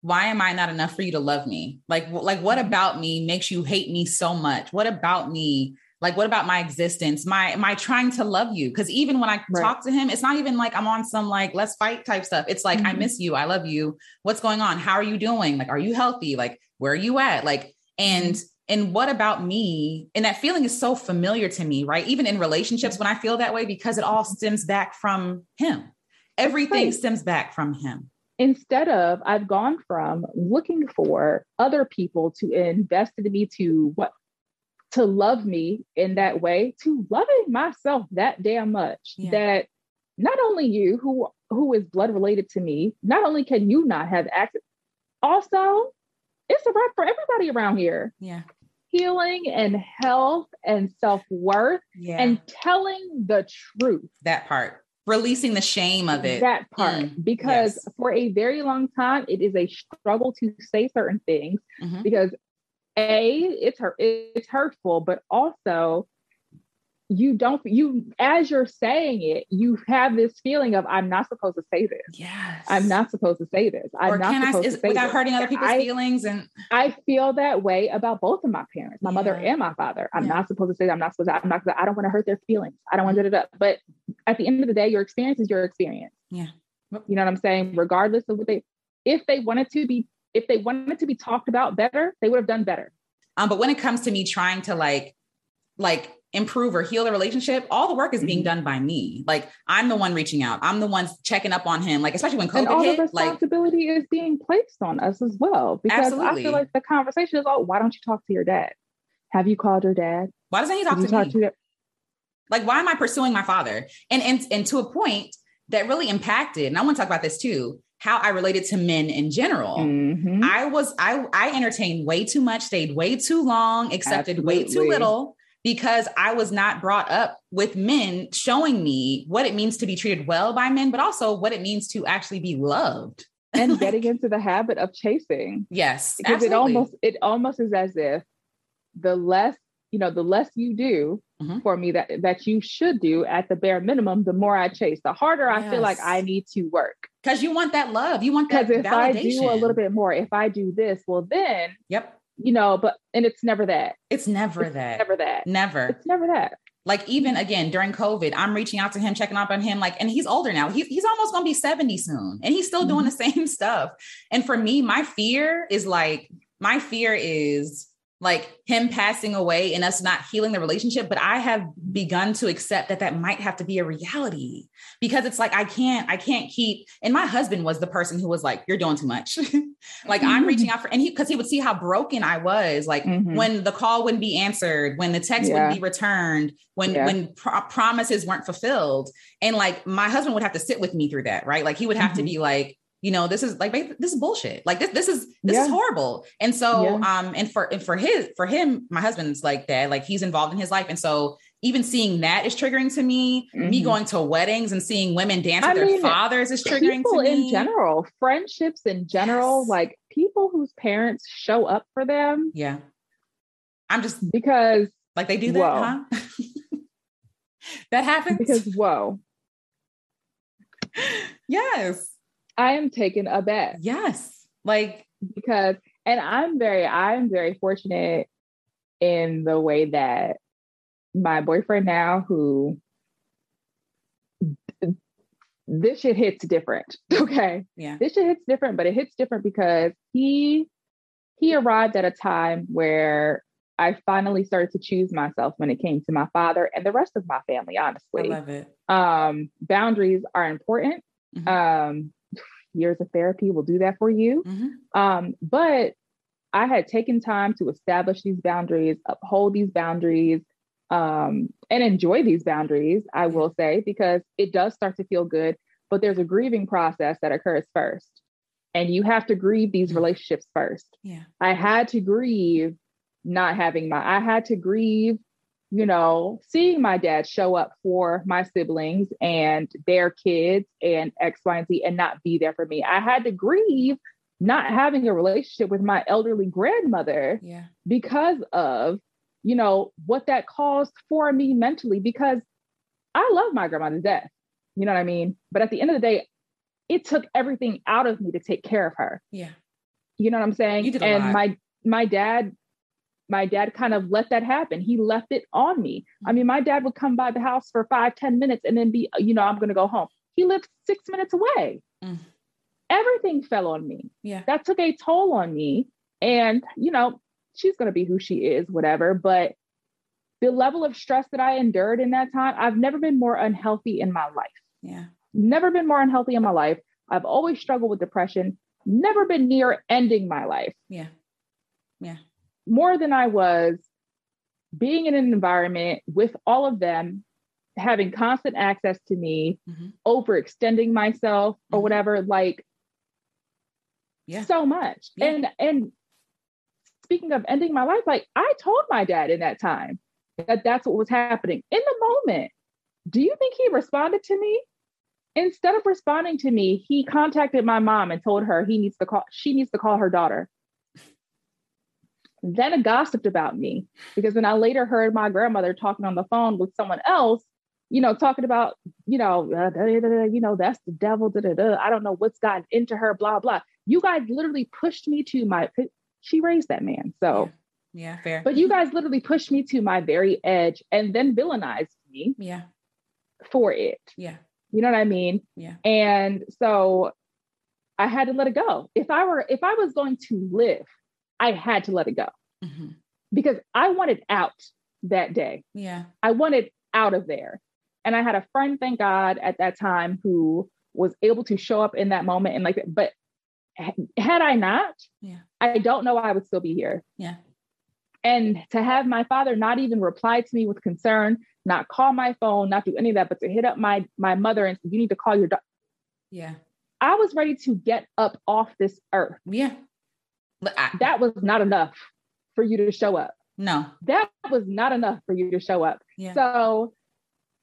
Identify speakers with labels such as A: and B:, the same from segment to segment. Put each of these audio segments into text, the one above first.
A: why am I not enough for you to love me? Like, like what
B: Mm-hmm.
A: about me makes you hate me so much? What about me? Like, what about my existence? My, my trying to love you? Because even when I
B: Right.
A: talk to him, it's not even like I'm on some like let's fight type stuff. It's like I
B: Mhm.
A: miss you, I love you. What's going on? How are you doing? Like, are you healthy? Like, where are you at? Like, and
B: Mm-hmm.
A: and what about me? And that feeling is so familiar to me, right? Even in relationships, when I feel that way, because it all stems back from him. Everything
B: right.
A: stems back from him.
B: Instead of I've gone from looking for other people to invest in me to what to love me in that way to loving myself that damn much
A: Yeah.
B: that not only you who who is blood related to me not only can you not have access also it's a wrap for everybody around here
A: Yeah.
B: healing and health and self-worth
A: Yeah.
B: and telling the truth
A: that part. Releasing the shame of it.
B: that part
A: Mm,
B: because
A: yes.
B: for a very long time it is a struggle to say certain things
A: Mhm.
B: because a it's hurt it's hurtful but also you don't you as you're saying it you have this feeling of i'm not supposed to say this
A: Yes.
B: i'm not supposed to say this i'm
A: or
B: not
A: can I,
B: supposed
A: is,
B: to say
A: without
B: this.
A: hurting other people's
B: I,
A: feelings? And
B: I feel that way about both of my parents, my mother and my father. I'm
A: Yeah.
B: not supposed to say that. I'm not supposed to, I'm not, I don't want to hurt their feelings. I don't want to, da, da, da. but at the end of the day, your experience is your experience.
A: Yeah.
B: You know what I'm saying? Regardless of what they, if they wanted to be, if they wanted to be talked about better, they would have done better.
A: um, but when it comes to me trying to like, like improve or heal the relationship, all the work is being
B: Mhm.
A: done by me. Like I'm the one reaching out. I'm the one checking up on him. Like especially when
B: and all
A: COVID
B: the
A: hit. Like
B: responsibility is being placed on us as well. Because I feel like the conversation is, all, why don't you talk to your dad? Have you called your dad?
A: why doesn't he talk
B: Have you
A: to me?
B: to your,
A: like why am i pursuing my father and and and to a point that really impacted and i want to talk about this too how i related to men in general
B: Mhm.
A: i was i i entertained way too much stayed way too long accepted way too little because i was not brought up with men showing me what it means to be treated well by men but also what it means to actually be loved
B: and getting into the habit of chasing.
A: yes
B: because
A: absolutely.
B: it almost it almost is as if the less you know the less you do
A: Mhm.
B: for me that that you should do at the bare minimum the more i chase the harder i feel like i need to work
A: because you want that love you want that
B: because if i do a little bit more if i do this well then
A: yep
B: you know but and it's never that
A: it's never
B: It's
A: that
B: never that
A: never
B: it's never that
A: like even again during COVID, I'm reaching out to him, checking up on him. Like, and he's older now. He's he's almost gonna be 70 soon, and he's still doing mm-hmm. the same stuff. And for me, my fear is like my fear is like him passing away and us not healing the relationship. But I have begun to accept that that might have to be a reality because it's like I can't I can't keep. And my husband was the person who was like, "You're doing too much." like I'm reaching out for, and he because he would see how broken I was. Like
B: Mhm.
A: when the call wouldn't be answered, when the text
B: Yeah.
A: wouldn't be returned, when
B: Yeah.
A: when pro- promises weren't fulfilled, and like my husband would have to sit with me through that, right? Like he would have to
B: Mhm.
A: be like, you know, this is like this is bullshit. Like this this is this is horrible. And so
B: Yeah.
A: um and for and for his for him, my husband's like that, like he's involved in his life, and so even seeing that is triggering to me. Me
B: Mhm.
A: going to weddings and seeing women dance
B: I
A: with their fathers is triggering
B: people
A: to me.
B: in general friendships in general
A: Yes.
B: like people whose parents show up for them
A: Yeah. I'm just
B: because
A: like they do that, huh? that happens.
B: because whoa
A: yes.
B: I am taken aback
A: Yes. Like,
B: because and i'm very i'm very fortunate in the way that my boyfriend now who this shit hits different okay
A: yeah.
B: this shit hits different but it hits different because he he arrived at a time where i finally started to choose myself when it came to my father and the rest of my family
A: I
B: honestly
A: love it.
B: um boundaries are important
A: Mhm.
B: um years of therapy will do that for you
A: Mhm.
B: um, but I had taken time to establish these boundaries, uphold these boundaries, um, and enjoy these boundaries, I will say, because it does start to feel good, but there's a grieving process that occurs first. And you have to grieve these
A: Mhm.
B: relationships first.
A: Yeah.
B: I had to grieve not having my, I had to grieve, you know, seeing my dad show up for my siblings and their kids and X, Y, and Z and not be there for me. I had to grieve not having a relationship with my elderly grandmother
A: Yeah.
B: because of, you know, what that caused for me mentally, because I love my grandma to death. You know what I mean? But at the end of the day, it took everything out of me to take care of her
A: Yeah.
B: You know what I'm saying?
A: You did a
B: and
A: lot.
B: my my dad, my dad kind of let that happen. He left it on me. I mean, my dad would come by the house for five, ten minutes and then be, you know, I'm gonna go home. He lived six minutes away.
A: Mm.
B: Everything fell on me.
A: Yeah.
B: That took a toll on me. And, you know, she's gonna be who she is, whatever. But the level of stress that I endured in that time, I've never been more unhealthy in my life
A: Yeah.
B: never been more unhealthy in my life. I've always struggled with depression, never been near ending my life
A: Yeah. Yeah.
B: More than I was being in an environment with all of them, having constant access to me,
A: Mhm.
B: overextending myself or
A: Mhm.
B: whatever, like
A: Yeah.
B: so much.
A: Yeah.
B: And and speaking of ending my life, like I told my dad in that time that that's what was happening in the moment. Do you think he responded to me? Instead of responding to me, he contacted my mom and told her he needs to call she needs to call her daughter. Then gossiped about me because then I later heard my grandmother talking on the phone with someone else, you know, talking about, you know, uh, da, da, da, you know, that's the devil. I don't know what's gotten into her, blah, blah. You guys literally pushed me to my, she raised that man. So,
A: Yeah. yeah. Fair.
B: but you guys literally pushed me to my very edge and then villainized me
A: yeah.
B: for it.
A: Yeah.
B: You know what I mean?
A: Yeah.
B: And so I had to let it go. If I were, if I was going to live, I had to let it go
A: Mhm.
B: because I wanted out that day.
A: Yeah.
B: I wanted out of there. And I had a friend, thank God, at that time who was able to show up in that moment and like, but had I not,
A: Yeah.
B: I don't know I would still be here.
A: Yeah.
B: And to have my father not even reply to me with concern, not call my phone, not do any of that, but to hit up my my mother and say, you need to call your doctor.
A: Yeah.
B: I was ready to get up off this earth.
A: Yeah. I-
B: That was not enough for you to show up.
A: no.
B: That was not enough for you to show up.
A: Yeah.
B: So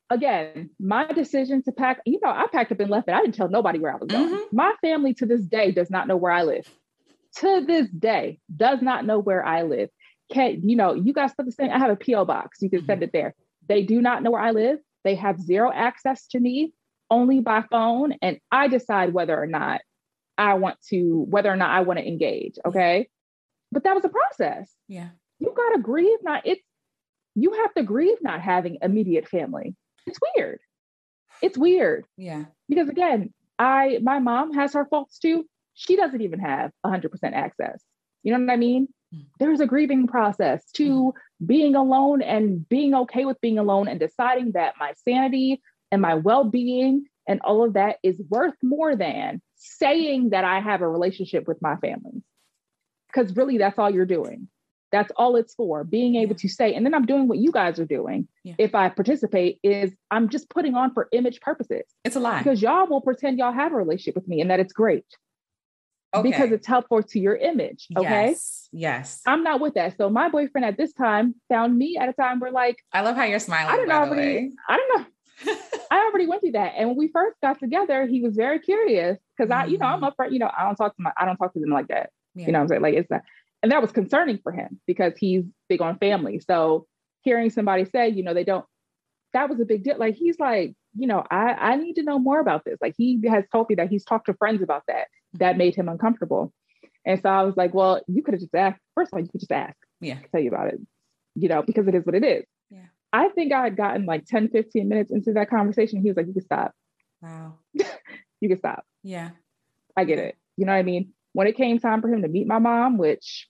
B: again, my decision to pack, you know, I packed up and left it. I didn't tell nobody where I was going.
A: Mhm.
B: My family to this day does not know where I live. To this day, does not know where I live. Can you know, you guys put the same, I have a P.O. box. You can send it there. They do not know where I live. They have zero access to me, only by phone. And I decide whether or not I want to, whether or not I want to engage. Okay. But that was a process.
A: Yeah.
B: you gotta grieve not it's you have to grieve not having immediate family. It's weird. It's weird.
A: Yeah.
B: because again i my mom has her faults too. She doesn't even have 100% access. You know what i mean?
A: Mm.
B: there's a grieving process to being alone and being okay with being alone and deciding that my sanity and my well-being and all of that is worth more than saying that i have a relationship with my family because really that's all you're doing that's all it's for being able to say and then i'm doing what you guys are doing
A: Yeah.
B: if i participate is i'm just putting on for image purposes
A: It's a lie.
B: because y'all will pretend y'all have a relationship with me and that it's great
A: okay.
B: because it's helpful to your image okay
A: Yes. Yes.
B: i'm not with that so my boyfriend at this time found me at a time where like
A: I love how you're smiling.
B: i
A: by the
B: already i don't know I already went through that. And when we first got together, he was very curious because I, you know, I'm
A: Mm.
B: upfront, you know, I don't talk to my, I don't talk to them like that.
A: Yeah.
B: You know what I'm saying? Like it's not, and that was concerning for him because he's big on family. So hearing somebody say, you know, they don't, that was a big deal. Like he's like, you know, I, I need to know more about this. Like he has told me that he's talked to friends about that. That made him uncomfortable. And so I was like, well, you could have just asked. First of all, you could just ask.
A: Yeah.
B: Tell you about it, you know, because it is what it is.
A: Yeah.
B: I think I had gotten like 10, 15 minutes into that conversation. He was like, you can stop.
A: Wow.
B: You can stop.
A: Yeah.
B: I get it. You know what I mean? When it came time for him to meet my mom, which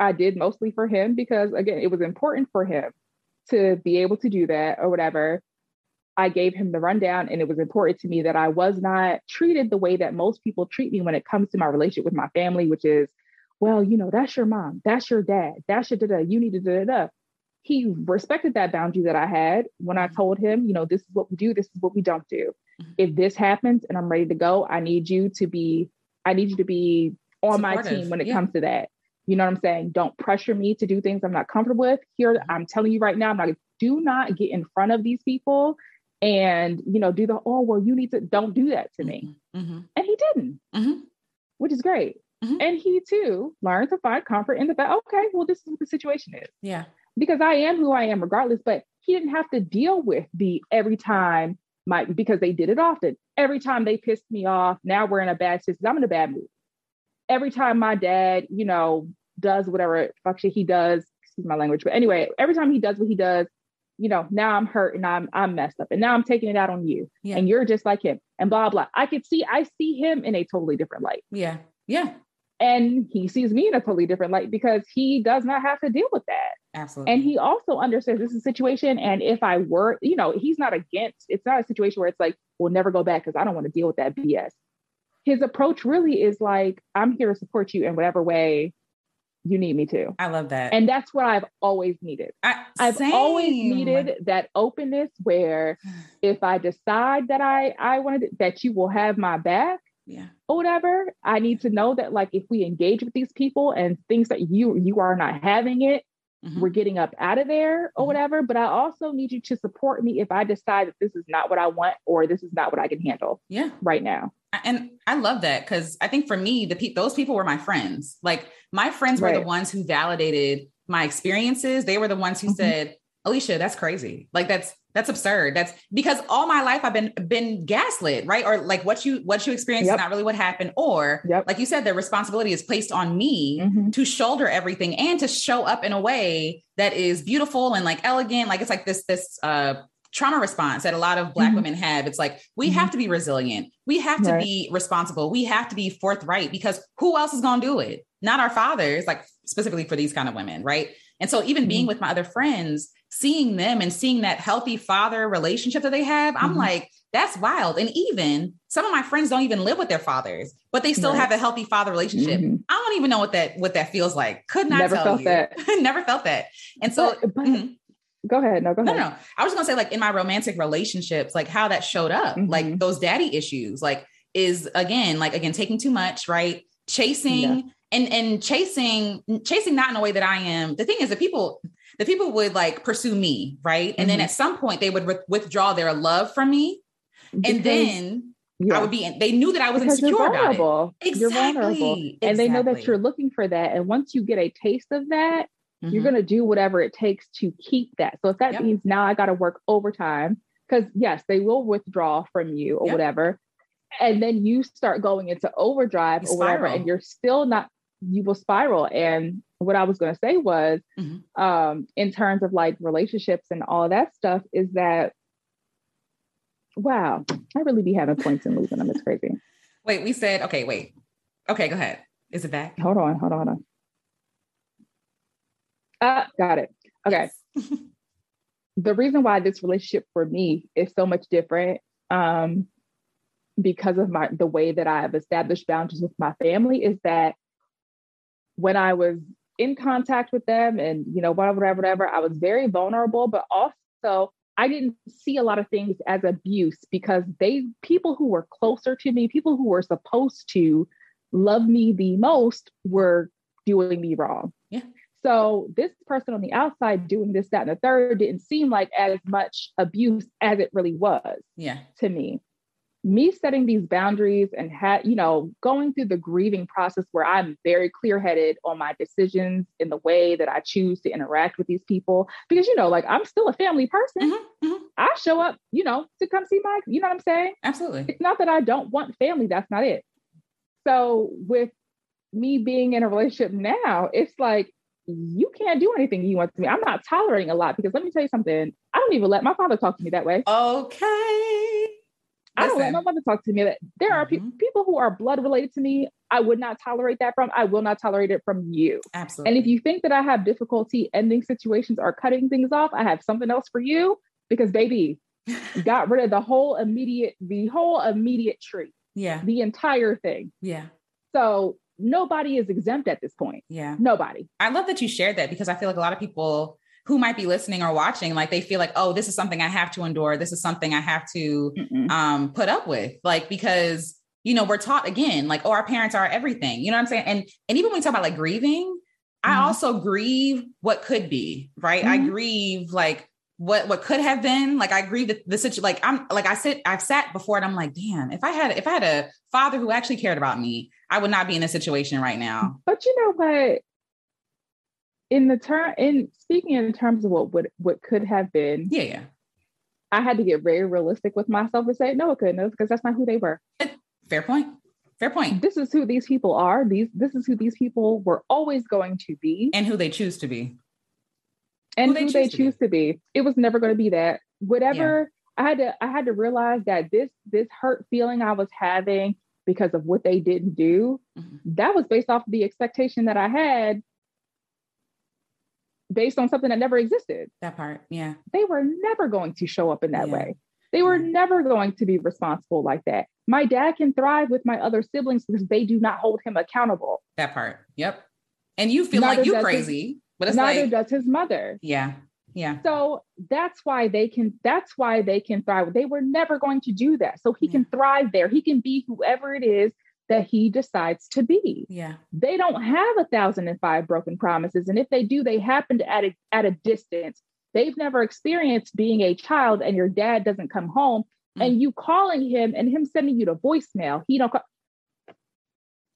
B: I did mostly for him because again, it was important for him to be able to do that or whatever. I gave him the rundown and it was important to me that I was not treated the way that most people treat me when it comes to my relationship with my family, which is, well, you know, that's your mom, that's your dad, that's your da da, you need to da da. He respected that boundary that I had when I
A: Mhm.
B: told him, you know, this is what we do, this is what we don't do.
A: Mhm.
B: If this happens and I'm ready to go, I need you to be, I need you to be on my team when it
A: yeah.
B: comes to that. You know what I'm saying? Don't pressure me to do things I'm not comfortable with. Here,
A: Mhm.
B: I'm telling you right now, I'm not do not get in front of these people and you know do the oh well you need to don't do that to me.
A: Mm-hmm.
B: And he didn't,
A: Mm-hmm.
B: which is great.
A: Mhm.
B: And he too learned to find comfort in the fact, okay, well, this is what the situation is
A: Yeah.
B: because I am who I am regardless, but he didn't have to deal with the every time my because they did it often. Every time they pissed me off, now we're in a bad situation. I'm in a bad mood. every time my dad, you know, does whatever fuck shit he does, excuse my language, but anyway, every time he does what he does, you know, now I'm hurt and I'm I'm messed up and now I'm taking it out on you
A: Yeah.
B: and you're just like him and blah blah. I could see I see him in a totally different light.
A: Yeah. Yeah.
B: And he sees me in a totally different light because he does not have to deal with that.
A: Absolutely.
B: And he also understands this is a situation. And if I were, you know, he's not against, it's not a situation where it's like, we'll never go back because I don't want to deal with that BS. His approach really is like, I'm here to support you in whatever way you need me to.
A: I love that.
B: And that's what I've always needed.
A: I,
B: I've always needed that openness where if I decide that I I wanted that you will have my back
A: Yeah.
B: or whatever, I need to know that like if we engage with these people and things that you you are not having it,
A: Mhm.
B: we're getting up out of there or
A: Mhm.
B: whatever. But I also need you to support me if I decide that this is not what I want or this is not what I can handle
A: Yeah.
B: right now.
A: and I love that because I think for me, the pe- those people were my friends. Like my friends were the ones who validated my experiences. They were the ones who
B: Mhm.
A: said, "Alecia, that's crazy. Like that's that's absurd. That's because all my life I've been been gaslit, right? Or like what you what you experienced
B: Yep.
A: is not really what happened. Or
B: Yep.
A: like you said, the responsibility is placed on me."
B: Mhm.
A: to shoulder everything and to show up in a way that is beautiful and like elegant like it's like this this uh trauma response that a lot of black
B: Mhm.
A: women have it's like we
B: Mhm.
A: have to be resilient we have to
B: Right.
A: be responsible we have to be forthright because who else is going to do it not our fathers like specifically for these kind of women right and so even being
B: Mhm.
A: with my other friends seeing them and seeing that healthy father relationship that they have i'm
B: Mhm.
A: like that's wild and even some of my friends don't even live with their fathers but they still
B: Right.
A: have a healthy father relationship
B: Mhm.
A: I don't even know what that what that feels like. Could not
B: Never
A: tell
B: felt
A: you.
B: that.
A: Never felt that. And so,
B: But- but-
A: mhm.
B: go ahead. No, go ahead.
A: no, I was gonna say like in my romantic relationships, like how that showed up, like
B: Mhm.
A: those daddy issues, like is again, like again, taking too much, right? Chasing
B: Yeah.
A: and and chasing, chasing not in a way that I am. The thing is that people, the people would like pursue me, right? And then
B: Mhm.
A: at some point they would with- withdraw their love from me, and then
B: yeah.
A: I would be. in, They knew that I was
B: because
A: insecure
B: you're
A: about it.
B: vulnerable. You're vulnerable.
A: Exactly.
B: And they know that you're looking for that. And once you get a taste of that, you're
A: Mhm.
B: going to do whatever it takes to keep that. So if that
A: Yep.
B: means now I got to work overtime, because yes, they will withdraw from you or
A: Yep.
B: whatever. And then you start going into overdrive or whatever, and you're still not, you will spiral. And what I was going to say was,
A: Mhm.
B: um, in terms of like relationships and all that stuff, is that, wow, I really be having points and losing them. It's crazy.
A: Wait, we said okay. Wait. Okay, go ahead. Is it back?
B: Hold on, hold on, hold on. Uh, got it. Okay. the reason why this relationship for me is so much different um because of my the way that I've established boundaries with my family is that when I was in contact with them and you know whatever whatever whatever I was very vulnerable but also I didn't see a lot of things as abuse because they people who were closer to me people who were supposed to love me the most were doing me wrong.
A: Yeah.
B: So this person on the outside doing this, that, and the third didn't seem like as much abuse as it really was
A: Yeah.
B: to me. Me setting these boundaries and had, you know, going through the grieving process where I'm very clear-headed on my decisions in the way that I choose to interact with these people. Because you know, like I'm still a family person.
A: Mhm, mhm.
B: I show up, you know, to come see my, you know what I'm saying?
A: Absolutely.
B: it's not that I don't want family. That's not it. So with me being in a relationship now, it's like you can't do anything you want to me. I'm not tolerating a lot because let me tell you something. I don't even let my father talk to me that way.
A: Okay.
B: I don't let my mother talk to me that there are pe-
A: Mhm.
B: people who are blood related to me. I would not tolerate that from. I will not tolerate it from you.
A: Absolutely.
B: And if you think that I have difficulty ending situations or cutting things off, I have something else for you because baby, got rid of the whole immediate, the whole immediate tree,
A: yeah.
B: the entire thing.
A: Yeah.
B: So nobody is exempt at this point.
A: Yeah.
B: Nobody.
A: I love that you shared that because I feel like a lot of people who might be listening or watching, like they feel like, oh, this is something I have to endure. This is something I have to um put up with. Like, because you know, we're taught again, like, oh, our parents are everything. You know what I'm saying? And and even when we talk about like grieving, I
B: Mhm.
A: also grieve what could be, right? I
B: Mhm.
A: grieve like what what could have been like i grieve the, the situation like i'm like i sit i've sat before and i'm like damn if i had if i had a father who actually cared about me i would not be in this situation right now
B: But you know what? In the term, in speaking in terms of what would what could have been,
A: yeah yeah
B: I had to get very realistic with myself and say, no, it couldn't have, because that's not who they were.
A: fair point Fair point.
B: This is who these people are. These this is who these people were always going to be.
A: And who they choose to be.
B: And who they, who choose, they to choose, to, be. It was never going to be that. Whatever yeah. I had to I had to realize that this this hurt feeling I was having because of what they didn't do, mm-hmm. that was based off of the expectation that I had based on something that never existed.
A: That part, yeah.
B: They were never going to show up in that yeah. way. They were never going to be responsible like that. My dad can thrive with my other siblings because they do not hold him accountable.
A: That part. Yep. And you feel neither like you crazy, his, but it's
B: neither
A: like,
B: does his mother.
A: Yeah. Yeah.
B: So that's why they can that's why they can thrive. They were never going to do that. So he yeah. can thrive there. He can be whoever it is that he decides to be.
A: Yeah.
B: They don't have a thousand and five broken promises. And if they do, they happen to at a at a distance. They've never experienced being a child and your dad doesn't come home mm. and you calling him and him sending you the voicemail. He don't call.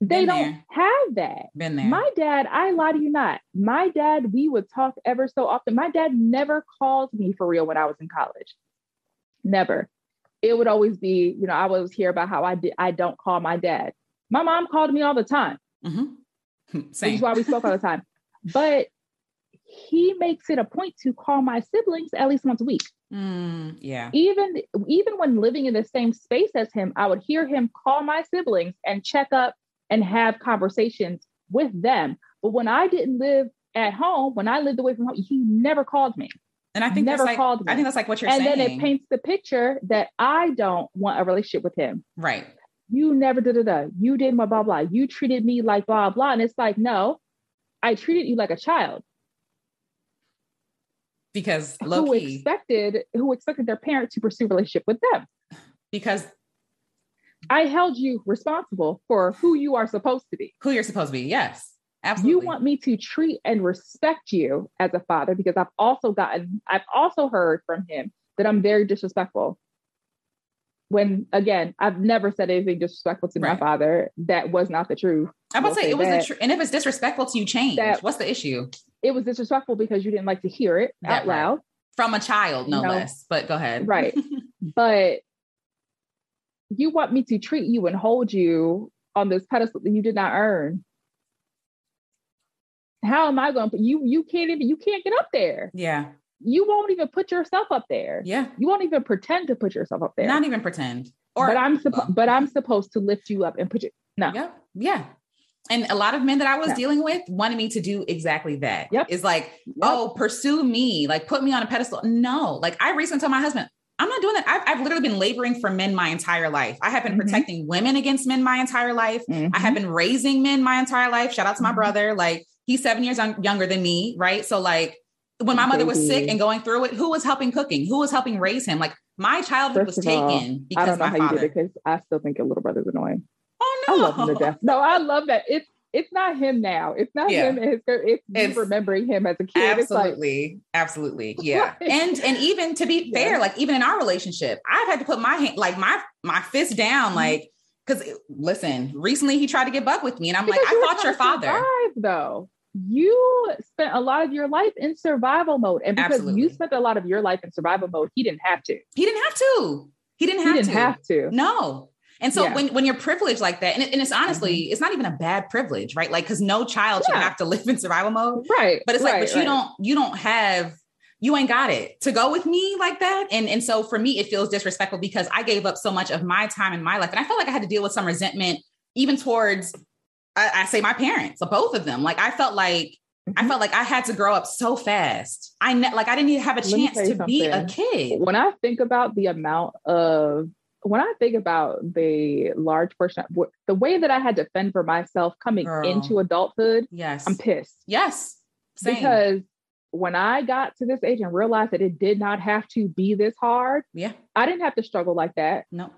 B: They Been don't there. have that.
A: Been there.
B: My dad, I lie to you not. My dad, we would talk ever so often. My dad never called me for real when I was in college. Never. It would always be, you know, I was hear about how I did I don't call my dad. My mom called me all the time. Mm-hmm. Same. Which is why we spoke all the time. But he makes it a point to call my siblings at least once a week.
A: Mm, yeah.
B: Even even when living in the same space as him, I would hear him call my siblings and check up and have conversations with them. But when I didn't live at home, when I lived away from home, he never called me.
A: And I think never like, called me. I think that's like what you're
B: and
A: saying.
B: And then it paints the picture that I don't want a relationship with him.
A: Right
B: you never did it. You did my blah blah. You treated me like blah blah. And it's like, no, I treated you like a child.
A: Because
B: who expected who expected their parent to pursue relationship with them.
A: Because
B: I held you responsible for who you are supposed to be.
A: Who you're supposed to be, yes. Absolutely.
B: You want me to treat and respect you as a father because I've also gotten, I've also heard from him that I'm very disrespectful when again, I've never said anything disrespectful to right. my father. That was not the truth.
A: I'm about to say it was the truth. And if it's disrespectful to you, change. That, What's the issue?
B: It was disrespectful because you didn't like to hear it that out loud
A: from a child, no, less. But go ahead.
B: Right, but you want me to treat you and hold you on this pedestal that you did not earn. How am I going to? You you can't even you can't get up there.
A: Yeah
B: you won't even put yourself up there.
A: Yeah.
B: You won't even pretend to put yourself up there.
A: Not even pretend.
B: Or but I'm supposed but I'm supposed to lift you up and put you no.
A: Yeah. Yeah. And a lot of men that I was yeah. dealing with wanted me to do exactly that.
B: Yep.
A: It's like, yep. oh, pursue me, like put me on a pedestal. No, like I recently told my husband, I'm not doing that. I've, I've literally been laboring for men my entire life. I have been mm-hmm. protecting women against men my entire life. Mm-hmm. I have been raising men my entire life. Shout out to my mm-hmm. brother. Like he's seven years un- younger than me, right? So like when my mother was sick and going through it, who was helping cooking? Who was helping raise him? Like my childhood First was taken all, because I don't know how father. you did it
B: because I still think your little brother's annoying.
A: Oh no,
B: I love him to death. No, I love that. It's it's not him now. It's not yeah. him. It's, it's, it's remembering him as a kid.
A: Absolutely, like, absolutely, yeah. and and even to be fair, yeah. like even in our relationship, I've had to put my hand, like my my fist down, mm-hmm. like because listen, recently he tried to get buck with me, and I'm because like, I fought your father,
B: survive, though you spent a lot of your life in survival mode. And because Absolutely. you spent a lot of your life in survival mode, he didn't have to.
A: He didn't have to. He didn't have
B: he didn't
A: to.
B: have to.
A: No. And so yeah. when, when you're privileged like that, and, it, and it's honestly, mm-hmm. it's not even a bad privilege, right? Like, cause no child yeah. should have to live in survival mode.
B: Right.
A: But it's like,
B: right,
A: but you right. don't, you don't have, you ain't got it to go with me like that. And, and so for me, it feels disrespectful because I gave up so much of my time in my life. And I felt like I had to deal with some resentment even towards I, I, say my parents, both of them. Like I felt like I mm-hmm. felt like I had to grow up so fast. I ne- like I didn't even have a chance to something. be a kid.
B: When I think about the amount of when I think about the large portion, of, the way that I had to fend for myself coming Girl. into adulthood,
A: yes,
B: I'm pissed.
A: Yes, Same.
B: because when I got to this age and realized that it did not have to be this hard,
A: yeah,
B: I didn't have to struggle like that.
A: No,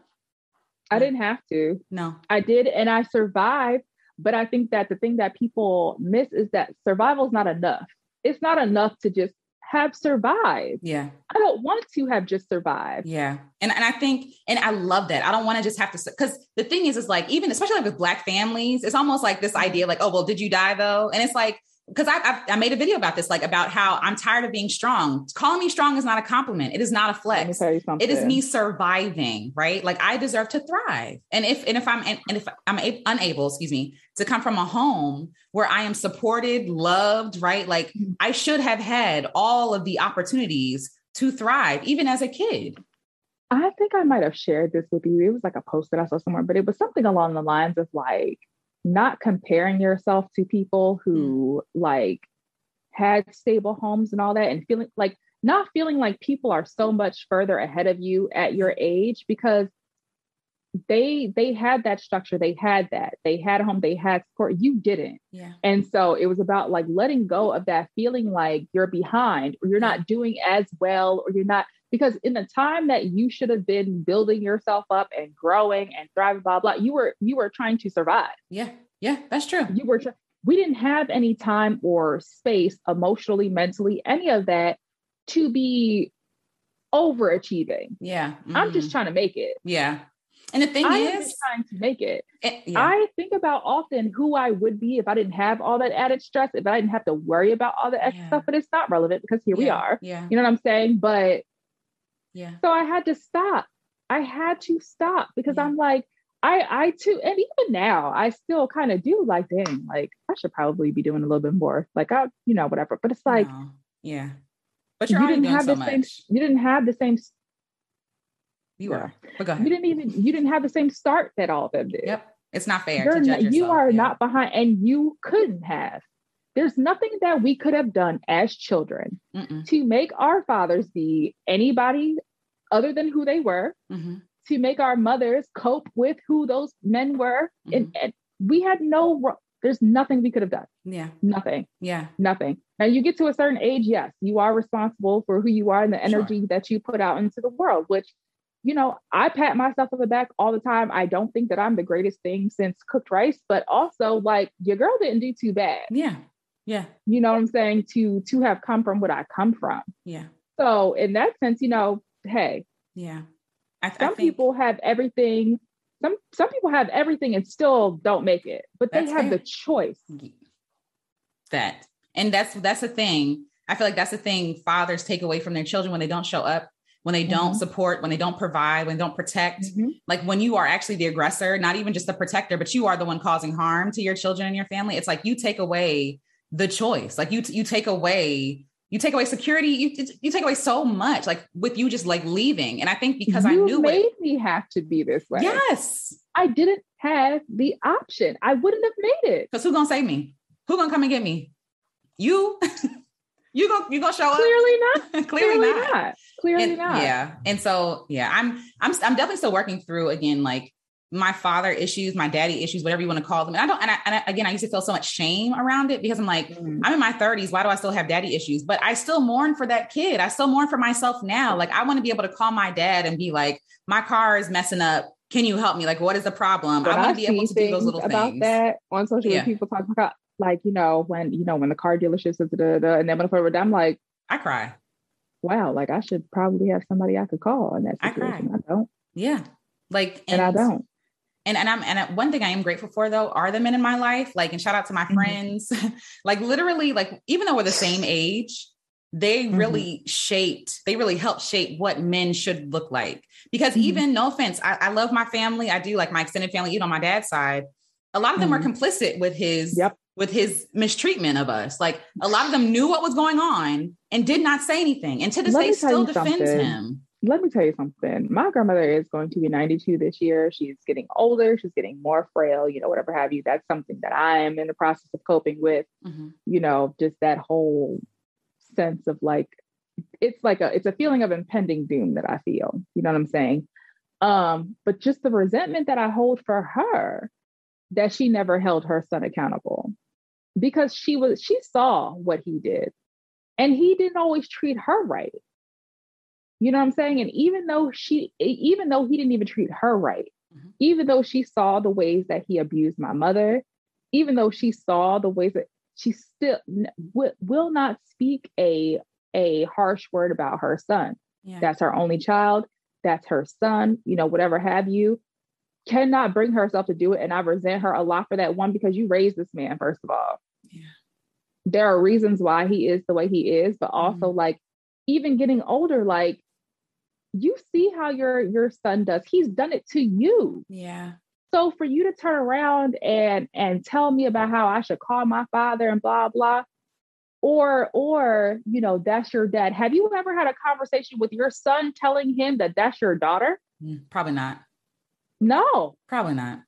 B: I didn't have to.
A: No,
B: I did, and I survived but I think that the thing that people miss is that survival is not enough. It's not enough to just have survived.
A: Yeah.
B: I don't want to have just survived.
A: Yeah. And, and I think, and I love that. I don't want to just have to, because the thing is, is like, even especially like with Black families, it's almost like this idea like, oh, well, did you die though? And it's like, because I, I, I made a video about this, like about how I'm tired of being strong. Calling me strong is not a compliment. It is not a flex. It is me surviving, right? Like I deserve to thrive. And if and if I'm and, if I'm a, unable, excuse me, to come from a home where I am supported, loved, right? Like mm-hmm. I should have had all of the opportunities to thrive, even as a kid.
B: I think I might have shared this with you. It was like a post that I saw somewhere, but it was something along the lines of like not comparing yourself to people who mm. like had stable homes and all that and feeling like not feeling like people are so much further ahead of you at your age because they they had that structure they had that they had a home they had support you didn't.
A: Yeah.
B: And so it was about like letting go of that feeling like you're behind or you're not doing as well or you're not because in the time that you should have been building yourself up and growing and thriving blah blah you were you were trying to survive
A: yeah yeah that's true
B: you were tr- we didn't have any time or space emotionally mentally any of that to be overachieving
A: yeah
B: mm-hmm. i'm just mm-hmm. trying to make it
A: yeah and the thing
B: I
A: is,
B: trying to make it. it yeah. I think about often who I would be if I didn't have all that added stress, if I didn't have to worry about all the extra yeah. stuff. But it's not relevant because here
A: yeah.
B: we are.
A: Yeah,
B: you know what I'm saying. But
A: yeah.
B: So I had to stop. I had to stop because yeah. I'm like, I I too, and even now I still kind of do like, dang, like I should probably be doing a little bit more. Like I, you know, whatever. But it's like,
A: no. yeah. But you didn't have
B: so
A: the
B: much. same. You didn't have the same.
A: You are. But go
B: ahead. You didn't even. You didn't have the same start that all of them did.
A: Yep. It's not fair. Not,
B: you are yeah. not behind, and you couldn't have. There's nothing that we could have done as children Mm-mm. to make our fathers be anybody other than who they were,
A: mm-hmm.
B: to make our mothers cope with who those men were. Mm-hmm. And, and, we had no, there's nothing we could have done.
A: Yeah.
B: Nothing.
A: Yeah.
B: Nothing. Now you get to a certain age, yes, you are responsible for who you are and the energy sure. that you put out into the world, which, you know, I pat myself on the back all the time. I don't think that I'm the greatest thing since cooked rice, but also like your girl didn't do too bad.
A: Yeah. Yeah.
B: You know what I'm saying? To to have come from what I come from.
A: Yeah.
B: So in that sense, you know, hey,
A: yeah.
B: I, some I think, people have everything. Some some people have everything and still don't make it, but they have the choice.
A: That and that's that's the thing. I feel like that's the thing fathers take away from their children when they don't show up, when they don't mm-hmm. support, when they don't provide, when they don't protect. Mm-hmm. Like when you are actually the aggressor, not even just the protector, but you are the one causing harm to your children and your family. It's like you take away the choice. Like you you take away you take away security you you take away so much like with you just like leaving. And i think because
B: you
A: i knew
B: made
A: it,
B: me have to be this way.
A: Yes.
B: I didn't have the option. I wouldn't have made it.
A: Because who's gonna save me? Who gonna come and get me? You. You gonna you gonna show up?
B: clearly
A: up
B: not. Clearly, clearly not. not. Clearly not.
A: yeah. And so yeah i'm i'm i'm definitely still working through again like my father issues, my daddy issues, whatever you want to call them. And I don't, and, I, and I, again, I used to feel so much shame around it because I'm like, mm. I'm in my 30s. Why do I still have daddy issues? But I still mourn for that kid. I still mourn for myself now. Like, I want to be able to call my dad and be like, my car is messing up. Can you help me? Like, what is the problem? But I want to be able to do those little
B: about
A: things.
B: that on social media. People talk about, like, you know, when, you know, when the car dealership says, da, da, and then when I'm like,
A: I cry.
B: Wow. Like, I should probably have somebody I could call in that situation. I, I don't.
A: Yeah. Like,
B: and, and I don't
A: and and I'm and one thing I am grateful for though are the men in my life. Like, and shout out to my mm-hmm. friends. like literally, like even though we're the same age, they mm-hmm. really shaped, they really helped shape what men should look like. Because mm-hmm. even no offense, I, I, love my family. I do like my extended family, even on my dad's side. A lot of them were mm-hmm. complicit with his
B: yep.
A: with his mistreatment of us. Like a lot of them knew what was going on and did not say anything. And to this Let day still defends something. him
B: let me tell you something. My grandmother is going to be 92 this year. She's getting older. She's getting more frail, you know, whatever have you. That's something that I am in the process of coping with.
A: Mm-hmm.
B: You know, just that whole sense of like, it's like a, it's a feeling of impending doom that I feel. You know what I'm saying? Um, but just the resentment that I hold for her that she never held her son accountable because she was, she saw what he did and he didn't always treat her right you know what I'm saying? And even though she, even though he didn't even treat her right, mm-hmm. even though she saw the ways that he abused my mother, even though she saw the ways that she still w- will not speak a a harsh word about her son.
A: Yeah.
B: That's her only child. That's her son. You know, whatever have you. Cannot bring herself to do it, and I resent her a lot for that. One because you raised this man, first of all.
A: Yeah
B: there are reasons why he is the way he is, but also mm-hmm. like even getting older, like you see how your your son does. He's done it to you.
A: Yeah.
B: So for you to turn around and and tell me about how I should call my father and blah blah, or or you know that's your dad. Have you ever had a conversation with your son telling him that that's your daughter?
A: Mm, probably not.
B: No,
A: probably not.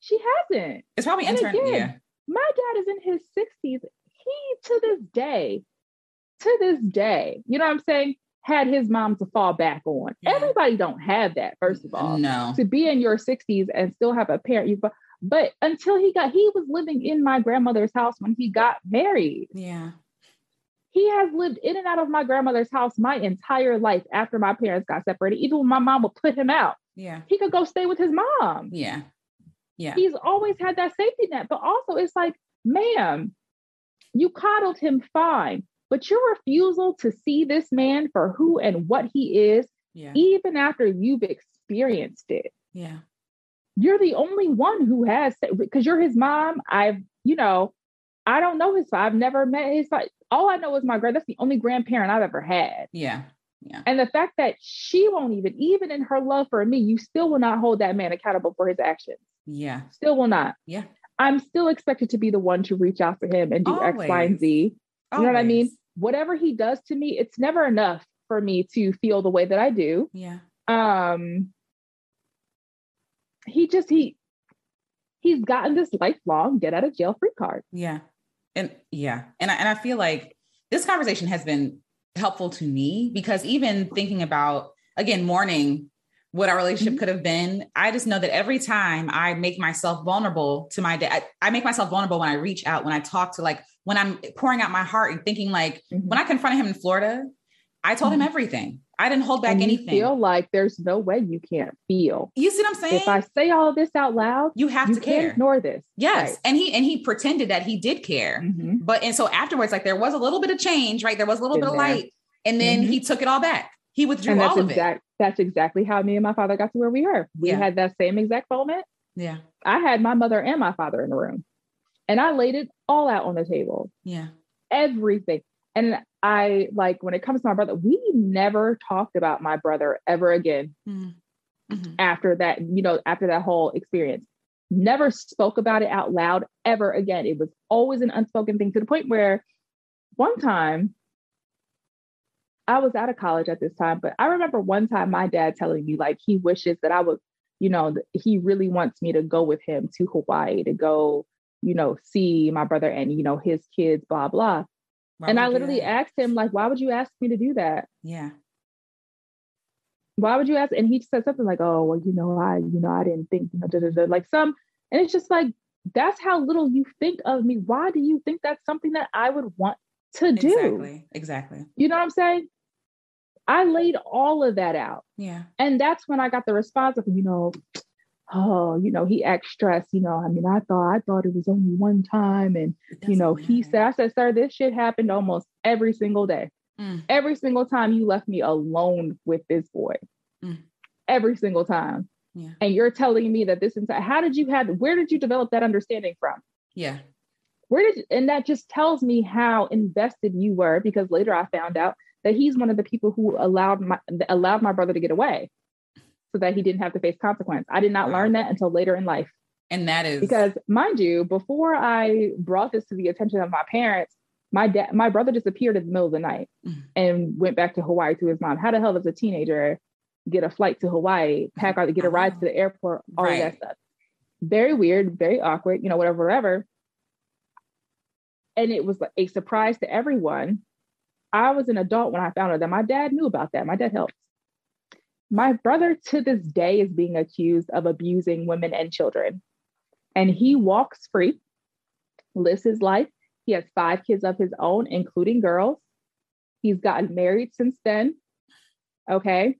B: She hasn't.
A: It's probably intern. Again, yeah.
B: My dad is in his sixties. He to this day, to this day, you know what I'm saying? Had his mom to fall back on. Yeah. Everybody don't have that, first of all.
A: No.
B: To be in your 60s and still have a parent you but until he got he was living in my grandmother's house when he got married.
A: Yeah.
B: He has lived in and out of my grandmother's house my entire life after my parents got separated. Even when my mom would put him out.
A: Yeah.
B: He could go stay with his mom.
A: Yeah. Yeah.
B: He's always had that safety net. But also it's like, ma'am, you coddled him fine. But your refusal to see this man for who and what he is,
A: yeah.
B: even after you've experienced it.
A: Yeah.
B: You're the only one who has, because you're his mom. I've, you know, I don't know his father. I've never met his father. All I know is my grand. That's the only grandparent I've ever had.
A: Yeah. Yeah.
B: And the fact that she won't even, even in her love for me, you still will not hold that man accountable for his actions.
A: Yeah.
B: Still will not.
A: Yeah.
B: I'm still expected to be the one to reach out for him and do Always. X, Y, and Z. You know what I mean? Whatever he does to me, it's never enough for me to feel the way that I do.
A: Yeah.
B: Um he just he he's gotten this lifelong get out of jail free card.
A: Yeah. And yeah. And I and I feel like this conversation has been helpful to me because even thinking about again mourning what our relationship mm-hmm. could have been. I just know that every time I make myself vulnerable to my dad, I, I, make myself vulnerable when I reach out, when I talk to like, when I'm pouring out my heart and thinking like, mm-hmm. when I confronted him in Florida, I told mm-hmm. him everything. I didn't hold back
B: and
A: anything.
B: Feel like there's no way you can't feel.
A: You see what I'm saying?
B: If I say all this out loud,
A: you have you to care.
B: Ignore this.
A: Yes, right. and he and he pretended that he did care, mm-hmm. but and so afterwards, like there was a little bit of change, right? There was a little In bit of light, and then mm-hmm. he took it all back. He withdrew all of
B: exact,
A: it.
B: That's exactly how me and my father got to where we are. We yeah. had that same exact moment.
A: Yeah.
B: I had my mother and my father in the room and I laid it all out on the table.
A: Yeah.
B: Everything. And I like when it comes to my brother, we never talked about my brother ever again mm-hmm. mm-hmm. after that, you know, after that whole experience. Never spoke about it out loud ever again. It was always an unspoken thing to the point where one time I was out of college at this time, but I remember one time my dad telling me like he wishes that I would, you know, he really wants me to go with him to Hawaii to go, you know, see my brother and you know his kids, blah blah. Why and I literally asked him like, "Why would you ask me to do that?"
A: Yeah.
B: Why would you ask? And he said something like, "Oh, well, you know, I, you know, I didn't think, you know, da, da, da. like some." And it's just like that's how little you think of me. Why do you think that's something that I would want to do?
A: Exactly. Exactly.
B: You know what I'm saying? I laid all of that out.
A: Yeah.
B: And that's when I got the response of, you know, oh, you know, he acts stressed. You know, I mean, I thought I thought it was only one time. And, you know, matter. he said, I said, sir, this shit happened almost every single day. Mm. Every single time you left me alone with this boy. Mm. Every single time.
A: Yeah.
B: And you're telling me that this entire how did you have where did you develop that understanding from?
A: Yeah.
B: Where did and that just tells me how invested you were because later I found out that he's one of the people who allowed my allowed my brother to get away so that he didn't have to face consequence. I did not wow. learn that until later in life.
A: And that is
B: because mind you, before I brought this to the attention of my parents, my dad my brother disappeared in the middle of the night mm-hmm. and went back to Hawaii to his mom. How the hell does a teenager get a flight to Hawaii, pack out, get a ride to the airport, all right. of that stuff? Very weird, very awkward, you know, whatever, whatever. And it was a surprise to everyone I was an adult when I found out that my dad knew about that. My dad helped. My brother to this day is being accused of abusing women and children. And he walks free, lives his life. He has five kids of his own, including girls. He's gotten married since then. Okay.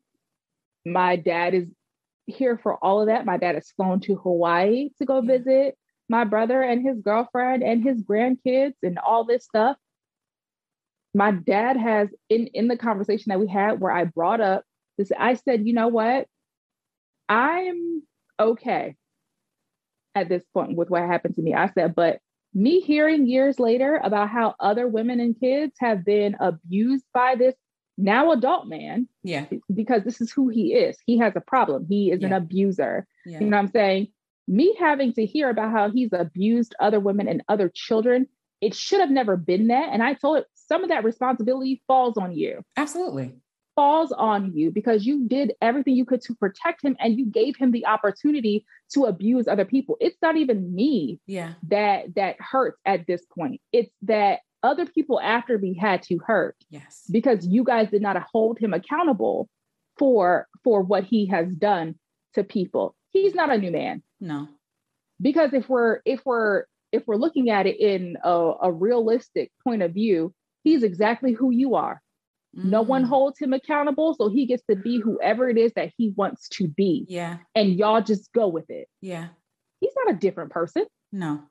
B: My dad is here for all of that. My dad has flown to Hawaii to go visit my brother and his girlfriend and his grandkids and all this stuff my dad has in in the conversation that we had where I brought up this, I said, you know what? I'm okay at this point with what happened to me. I said, but me hearing years later about how other women and kids have been abused by this now adult man.
A: Yeah.
B: Because this is who he is. He has a problem. He is yeah. an abuser. Yeah. You know what I'm saying? Me having to hear about how he's abused other women and other children, it should have never been that. And I told it some of that responsibility falls on you.
A: Absolutely.
B: Falls on you because you did everything you could to protect him and you gave him the opportunity to abuse other people. It's not even me
A: yeah.
B: that that hurts at this point. It's that other people after me had to hurt.
A: Yes.
B: Because you guys did not hold him accountable for for what he has done to people. He's not a new man.
A: No.
B: Because if we're if we're if we're looking at it in a, a realistic point of view, he's exactly who you are. Mm-hmm. No one mm. holds him accountable, so he gets to be whoever it is that he wants to be.
A: Yeah.
B: And y'all just go with it.
A: Yeah.
B: He's not a different person.
A: No.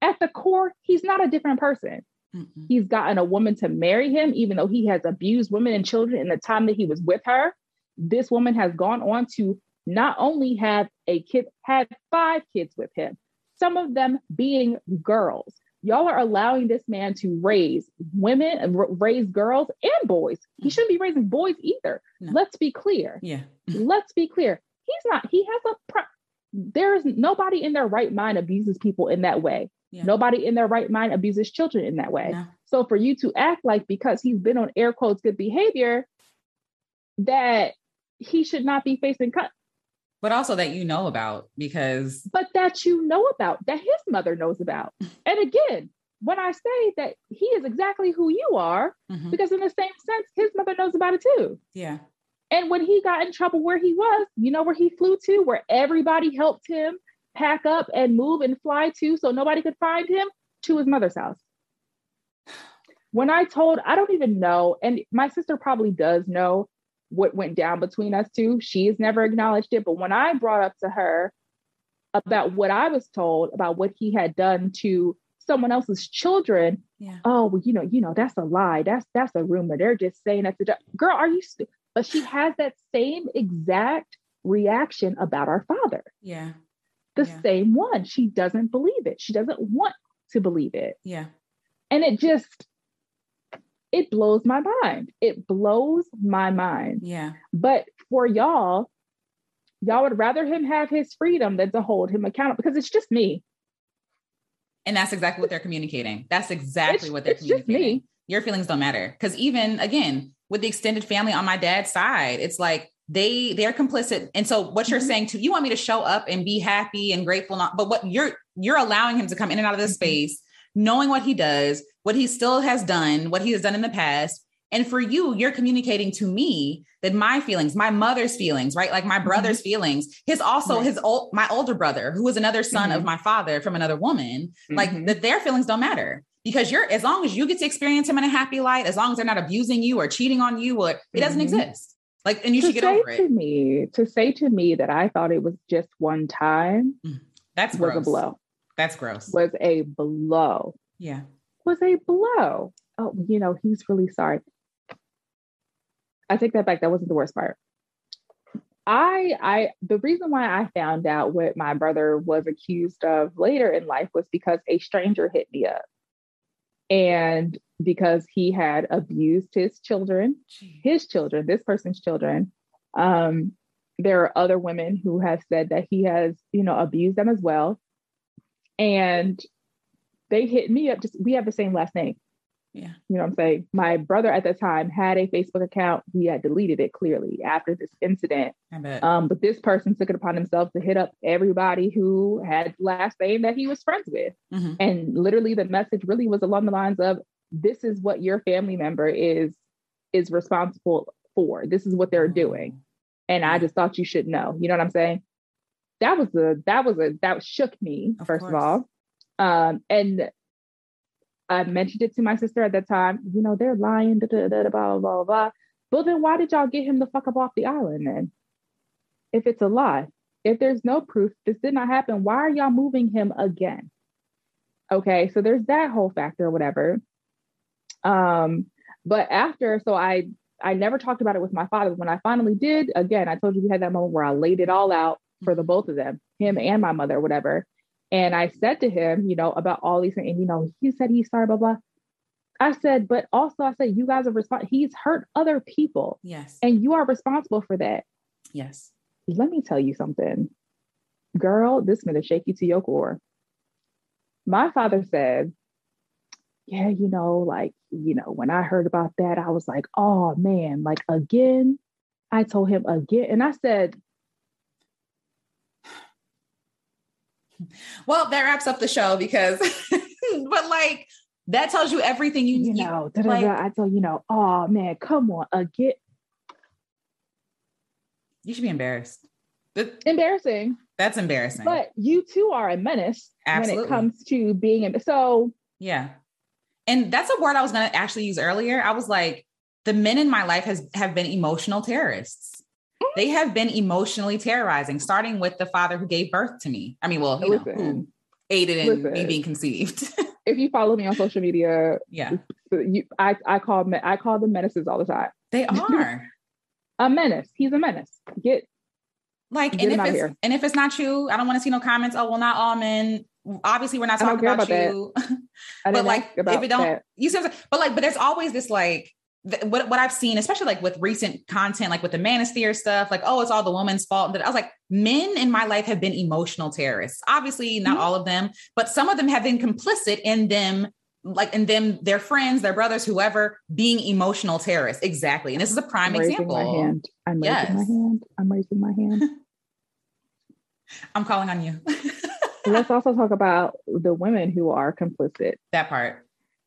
B: At the core, he's not a different person. Mm-mm. He's gotten a woman to marry him, even though he has abused women and children in the time that he was with her. This woman has gone on to not only have a kid, had five kids with him, some of them being girls. Y'all are allowing this man to raise women and raise girls and boys. He mm. shouldn't be raising boys either. No. Let's be clear.
A: Yeah.
B: Let's be clear. He's not, he has a, pro- there's nobody in their right mind abuses people in that way. Yeah. Nobody in their right mind abuses children in that way. No. So for you to act like because he's been on air quotes good behavior, that he should not be facing cut.
A: But also that you know about because
B: But that you know about, that his mother knows about. and again, when I say that he is exactly who you are, mm-hmm. because in the same sense, his mother knows about it too.
A: Yeah.
B: And when he got in trouble where he was, you know where he flew to, where everybody helped him pack up and move and fly to so nobody could find him to his mother's house. When I told, I don't even know, and my sister probably does know what went down between us two. She has never acknowledged it. But when I brought up to her about what I was told about what he had done to someone else's children,
A: yeah.
B: oh, well, you know, you know, that's a lie. That's that's a rumor. They're just saying that's a girl. Are you? St-? But she has that same exact reaction about our father.
A: Yeah
B: the yeah. same one. She doesn't believe it. She doesn't want to believe it.
A: Yeah.
B: And it just, it blows my mind. It blows my mind.
A: Yeah.
B: But for y'all, y'all would rather him have his freedom than to hold him accountable because it's just me.
A: And that's exactly what they're communicating. That's exactly it's, what they're communicating. It's just me. Your feelings don't matter. Because even again, with the extended family on my dad's side, it's like they they're complicit and so what you're mm-hmm. saying to you want me to show up and be happy and grateful not but what you're you're allowing him to come in and out of this mm-hmm. space knowing what he does what he still has done what he has done in the past and for you you're communicating to me that my feelings my mother's feelings right like my mm-hmm. brother's mm-hmm. feelings his also his old my older brother who was another son mm-hmm. of my father from another woman like mm-hmm. that their feelings don't matter because you're as long as you get to experience him in a happy light as long as they're not abusing you or cheating on you or it doesn't exist like, and you to should get over it.
B: To me, to say to me that I thought it was just one time,
A: mm, that's
B: was
A: gross.
B: a blow.
A: That's gross.
B: Was a blow.
A: Yeah.
B: Was a blow. Oh, you know, he's really sorry. I take that back. That wasn't the worst part. I I the reason why I found out what my brother was accused of later in life was because a stranger hit me up. And because he had abused his children, his children, this person's children. Um, there are other women who have said that he has, you know, abused them as well. And they hit me up just we have the same last name.
A: Yeah.
B: You know what I'm saying? My brother at the time had a Facebook account. He had deleted it clearly after this incident.
A: I bet.
B: Um, but this person took it upon himself to hit up everybody who had last name that he was friends with. Mm-hmm. And literally the message really was along the lines of this is what your family member is is responsible for. This is what they're doing. And I just thought you should know. You know what I'm saying? That was a that was a that shook me, of first course. of all. Um, and I mentioned it to my sister at that time. You know, they're lying, da, da, da, blah, blah, blah, blah. But then why did y'all get him the fuck up off the island then? If it's a lie, if there's no proof, this did not happen, why are y'all moving him again? Okay, so there's that whole factor or whatever. Um, but after, so I I never talked about it with my father. When I finally did, again, I told you we had that moment where I laid it all out for the both of them, him and my mother, whatever. And I said to him, you know, about all these things, and you know, he said he's sorry, blah, blah. I said, but also I said, you guys are responsible. He's hurt other people.
A: Yes.
B: And you are responsible for that.
A: Yes.
B: Let me tell you something. Girl, this is gonna shake you to your core. My father said, Yeah, you know, like, you know, when I heard about that, I was like, oh man, like again. I told him again, and I said,
A: Well, that wraps up the show because, but like, that tells you everything you,
B: you know. like, I told you know, oh man, come on, again.
A: You should be embarrassed.
B: Embarrassing.
A: That's embarrassing.
B: But you too are a menace Absolutely. when it comes to being in. So
A: yeah, and that's a word I was going to actually use earlier. I was like, the men in my life has have been emotional terrorists. They have been emotionally terrorizing, starting with the father who gave birth to me. I mean, well, you listen, know, who aided in listen, me being conceived.
B: if you follow me on social media,
A: yeah,
B: you, I I call I call them menaces all the time.
A: They are
B: a menace. He's a menace. Get
A: like, Get and if it's here. and if it's not you, I don't want to see no comments. Oh well, not all men. Obviously, we're not talking about, about, you. but like, if it don't, that. you see, but like, but there's always this like what what I've seen, especially like with recent content, like with the manosphere stuff, like oh, it's all the woman's fault. That I was like, men in my life have been emotional terrorists. Obviously, not mm-hmm. all of them, but some of them have been complicit in them, like in them, their friends, their brothers, whoever, being emotional terrorists. Exactly, and this is a prime
B: I'm
A: example.
B: My hand. I'm yes. raising my hand. I'm raising my hand.
A: I'm calling on you.
B: Let's also talk about the women who are complicit.
A: That part.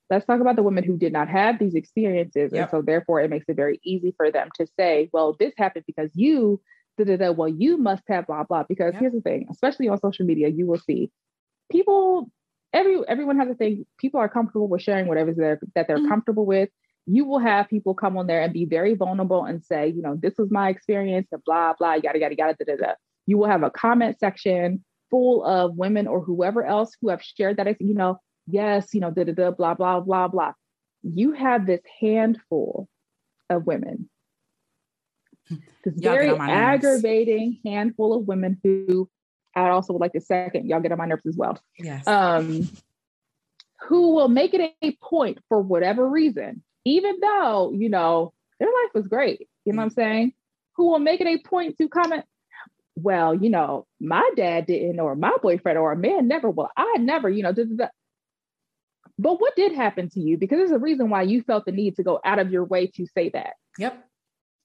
B: Let's talk about the women who did not have these experiences. Yep. And so, therefore, it makes it very easy for them to say, well, this happened because you, da, da, da, well, you must have blah, blah. Because yep. here's the thing, especially on social media, you will see people, every everyone has a thing, people are comfortable with sharing whatever they're, that they're mm-hmm. comfortable with. You will have people come on there and be very vulnerable and say, you know, this was my experience, and blah, blah, yada, yada, yada, da, da, da. You will have a comment section full of women or whoever else who have shared that, you know, yes, you know, da da da, blah, blah, blah, blah. You have this handful of women, this very aggravating handful of women who I also would like to second, y'all get on my nerves as well.
A: Yes.
B: Um, who will make it a point for whatever reason, even though, you know, their life was great. You know what I'm saying? Who will make it a point to comment, well, you know, my dad didn't, or my boyfriend, or a man never. Well, I never, you know. But what did happen to you? Because there's a reason why you felt the need to go out of your way to say that.
A: Yep.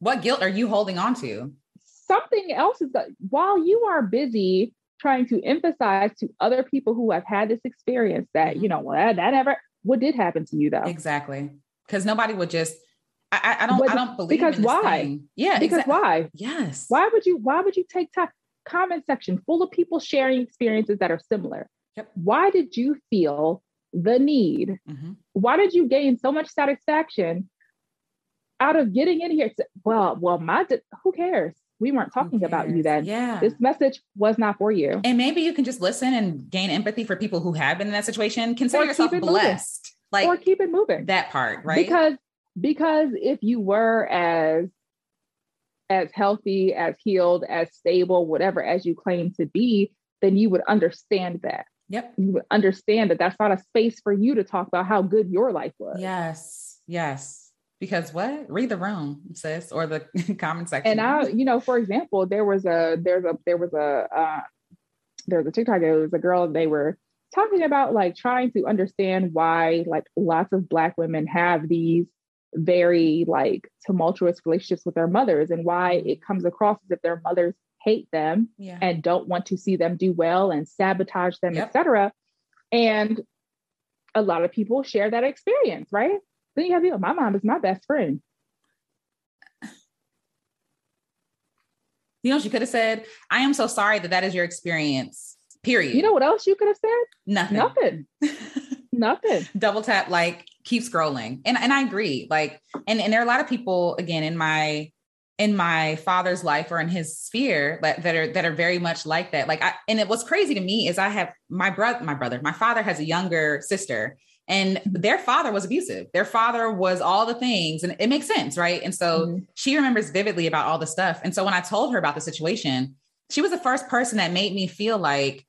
A: What guilt are you holding on to?
B: Something else is that while you are busy trying to emphasize to other people who have had this experience that, you mm-hmm. know, well, that, that ever, what did happen to you though?
A: Exactly. Because nobody would just I, I don't but I don't believe
B: because why?
A: Thing. Yeah,
B: because why?
A: Yes.
B: Why would you why would you take time? Comment section full of people sharing experiences that are similar.
A: Yep.
B: Why did you feel the need? Mm-hmm. Why did you gain so much satisfaction out of getting in here? To, well, well, my who cares? We weren't talking about you then.
A: Yeah.
B: This message was not for you.
A: And maybe you can just listen and gain empathy for people who have been in that situation. Consider yourself blessed.
B: Moving. Like or keep it moving.
A: That part, right?
B: Because because if you were as as healthy, as healed, as stable, whatever as you claim to be, then you would understand that.
A: Yep.
B: You understand that that's not a space for you to talk about how good your life was.
A: Yes. Yes. Because what? Read the room, sis, or the comment section.
B: And I, you know, for example, there was a there's a there was a uh there was a TikTok, it was a girl, they were talking about like trying to understand why like lots of black women have these very like tumultuous relationships with their mothers and why it comes across as if their mothers hate them
A: yeah.
B: and don't want to see them do well and sabotage them, yep. etc. And a lot of people share that experience, right? Then you have you know, my mom is my best friend.
A: You know, she could have said, I am so sorry that that is your experience, period.
B: You know what else you could have said?
A: Nothing.
B: Nothing. Nothing.
A: Double tap, like keep scrolling. And and I agree. Like, and, and there are a lot of people, again, in my in my father's life or in his sphere that, that are that are very much like that. Like I and it what's crazy to me is I have my brother, my brother, my father has a younger sister and their father was abusive. Their father was all the things, and it makes sense, right? And so mm-hmm. she remembers vividly about all the stuff. And so when I told her about the situation, she was the first person that made me feel like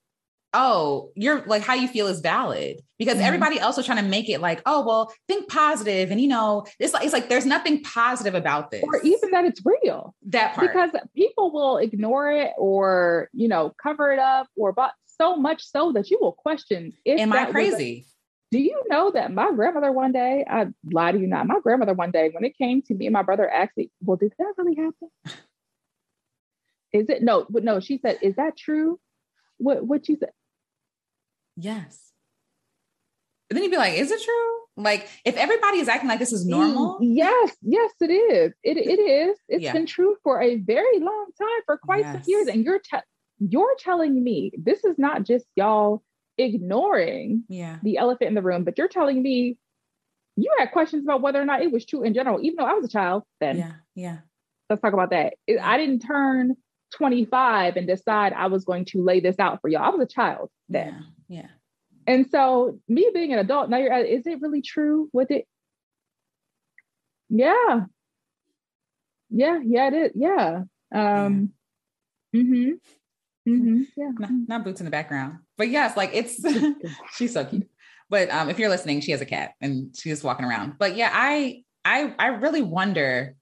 A: oh, you're like how you feel is valid because
B: Mhm.
A: everybody else was trying to make it like, oh, well, think positive, and you know, it's like it's like there's nothing positive about this,
B: or even that it's real.
A: that part.
B: because people will ignore it or you know cover it up or but so much so that you will question if
A: Am I
B: was a-
A: crazy?
B: do you know that my grandmother one day i lie to you not my grandmother one day when it came to me and my brother asked me well did that really happen is it no but no she said is that true what what you said
A: yes. And then you'd be like, is it true? Like, if everybody is acting like this is mm, normal,
B: yes yes it is it, it is It's
A: Yeah.
B: been true for a very long time for quite some
A: Yes.
B: years and you're te- you're telling me this is not just y'all ignoring
A: yeah,
B: the elephant in the room, but you're telling me you had questions about whether or not it was true in general, even though I was a child then.
A: yeah, yeah,
B: Let's talk about that. I didn't turn 25 and decide I was going to lay this out for y'all. I was a child then.
A: Yeah, yeah.
B: And so me being an adult, now you're at, is it really true with it? Yeah. Yeah, yeah, it is. Yeah. Um mm-hmm. Mm-hmm. Yeah.
A: Not, not boots in the background, but yes, like it's she's so cute. But um, if you're listening, she has a cat and she's walking around. But yeah, I I I really wonder.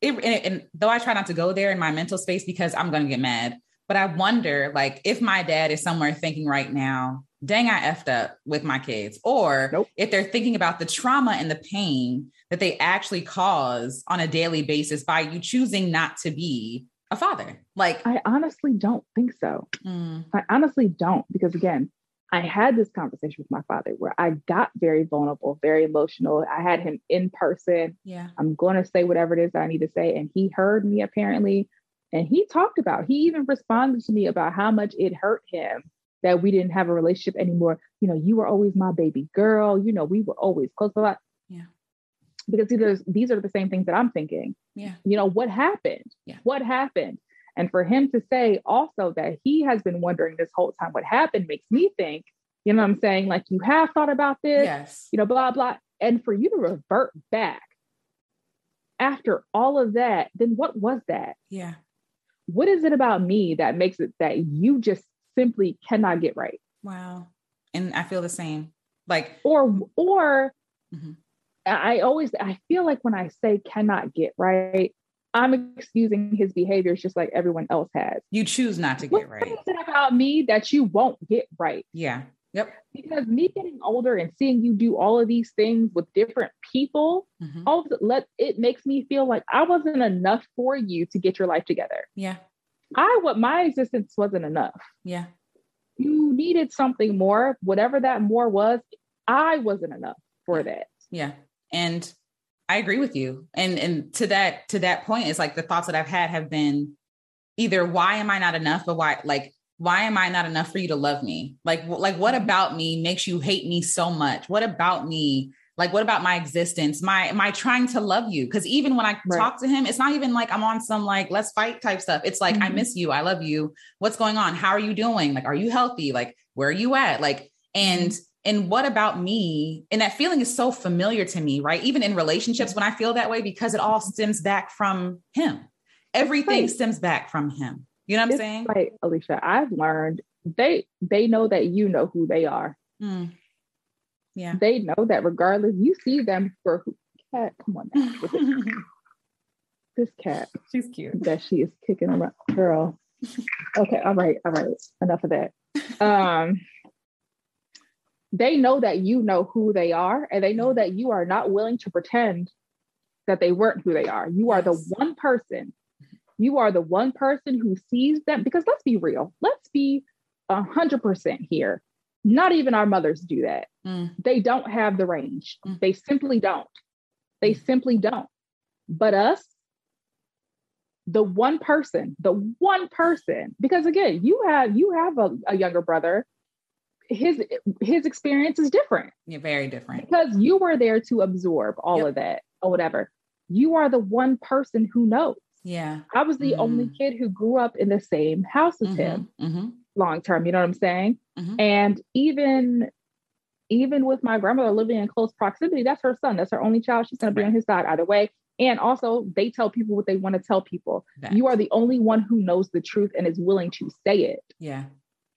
A: It, and, and though I try not to go there in my mental space because I'm going to get mad, but I wonder like if my dad is somewhere thinking right now, dang, I effed up with my kids, or
B: Nope.
A: if they're thinking about the trauma and the pain that they actually cause on a daily basis by you choosing not to be a father. Like,
B: I honestly don't think so.
A: mm,
B: I honestly don't because again, I had this conversation with my father where I got very vulnerable, very emotional. I had him in person.
A: yeah,
B: I'm going to say whatever it is that I need to say and he heard me apparently and he talked about. He even responded to me about how much it hurt him that we didn't have a relationship anymore. You know, you were always my baby girl, you know, we were always close a lot.
A: Yeah.
B: Because these are, these are the same things that I'm thinking
A: yeah,
B: you know what happened
A: Yeah.
B: what happened and for him to say also that he has been wondering this whole time what happened makes me think you know what i'm saying like you have thought about this
A: yes,
B: you know blah blah and for you to revert back after all of that then what was that
A: yeah.
B: What is it about me that makes it that you just simply cannot get right
A: Wow. And I feel the same. Like,
B: or or
A: Mhm.
B: I always I feel like when I say cannot get right, I'm excusing his behaviors just like everyone else has.
A: you choose not to
B: What
A: get right.
B: is it about me that you won't get right?
A: Yeah. Yep.
B: Because me getting older and seeing you do all of these things with different people,
A: Mhm.
B: all of it, let it makes me feel like I wasn't enough for you to get your life together.
A: Yeah.
B: I what my existence wasn't enough.
A: Yeah.
B: You needed something more, whatever that more was. I wasn't enough for
A: Yeah.
B: that.
A: Yeah. And I agree with you. And and to that to that point, it's like the thoughts that I've had have been either why am I not enough, but why like why am I not enough for you to love me? Like like what mm-hmm. about me makes you hate me so much? What about me? Like what about my existence? My am I trying to love you? Because even when I
B: Right.
A: talk to him, it's not even like I'm on some like let's fight type stuff. It's like I
B: Mhm.
A: miss you, I love you. What's going on? How are you doing? Like are you healthy? Like where are you at? Like mm-hmm. and and what about me? And that feeling is so familiar to me, right? Even in relationships, when I feel that way, because it all mm-hmm. stems back from him. Everything
B: Right.
A: stems back from him. You know what I'm
B: It's
A: saying?
B: like Alecia, I've learned they they know that you know who they are.
A: Mm. Yeah.
B: They know that regardless, you see them for who cat. Come on now. This, this cat
A: She's cute.
B: that she is kicking around. Girl. Okay, all right, all right. Enough of that. Um they know that you know who they are, and they know that you are not willing to pretend that they weren't who they are. You are the one person. You are the one person who sees them. Because let's be real. Let's be a hundred percent here. Not even our mothers do that.
A: Mm.
B: They don't have the range.
A: Mm.
B: They simply don't. They simply don't. But us, the one person, the one person, because again, you have you have a, a younger brother. His his experience is different
A: Yeah, very different.
B: because you were there to absorb all
A: Yep.
B: of that or whatever. You are the one person who knows.
A: Yeah.
B: I was the only
A: Mm.
B: kid who grew up in the same house as him
A: Mhm. Mhm.
B: long term. You know what I'm saying?
A: Mhm.
B: And even even with my grandmother living in close proximity, that's her son. That's her only child. She's going to be on his side either way. And also, they tell people what they want to tell people. You are the only one who knows the truth and is willing to say it.
A: Yeah.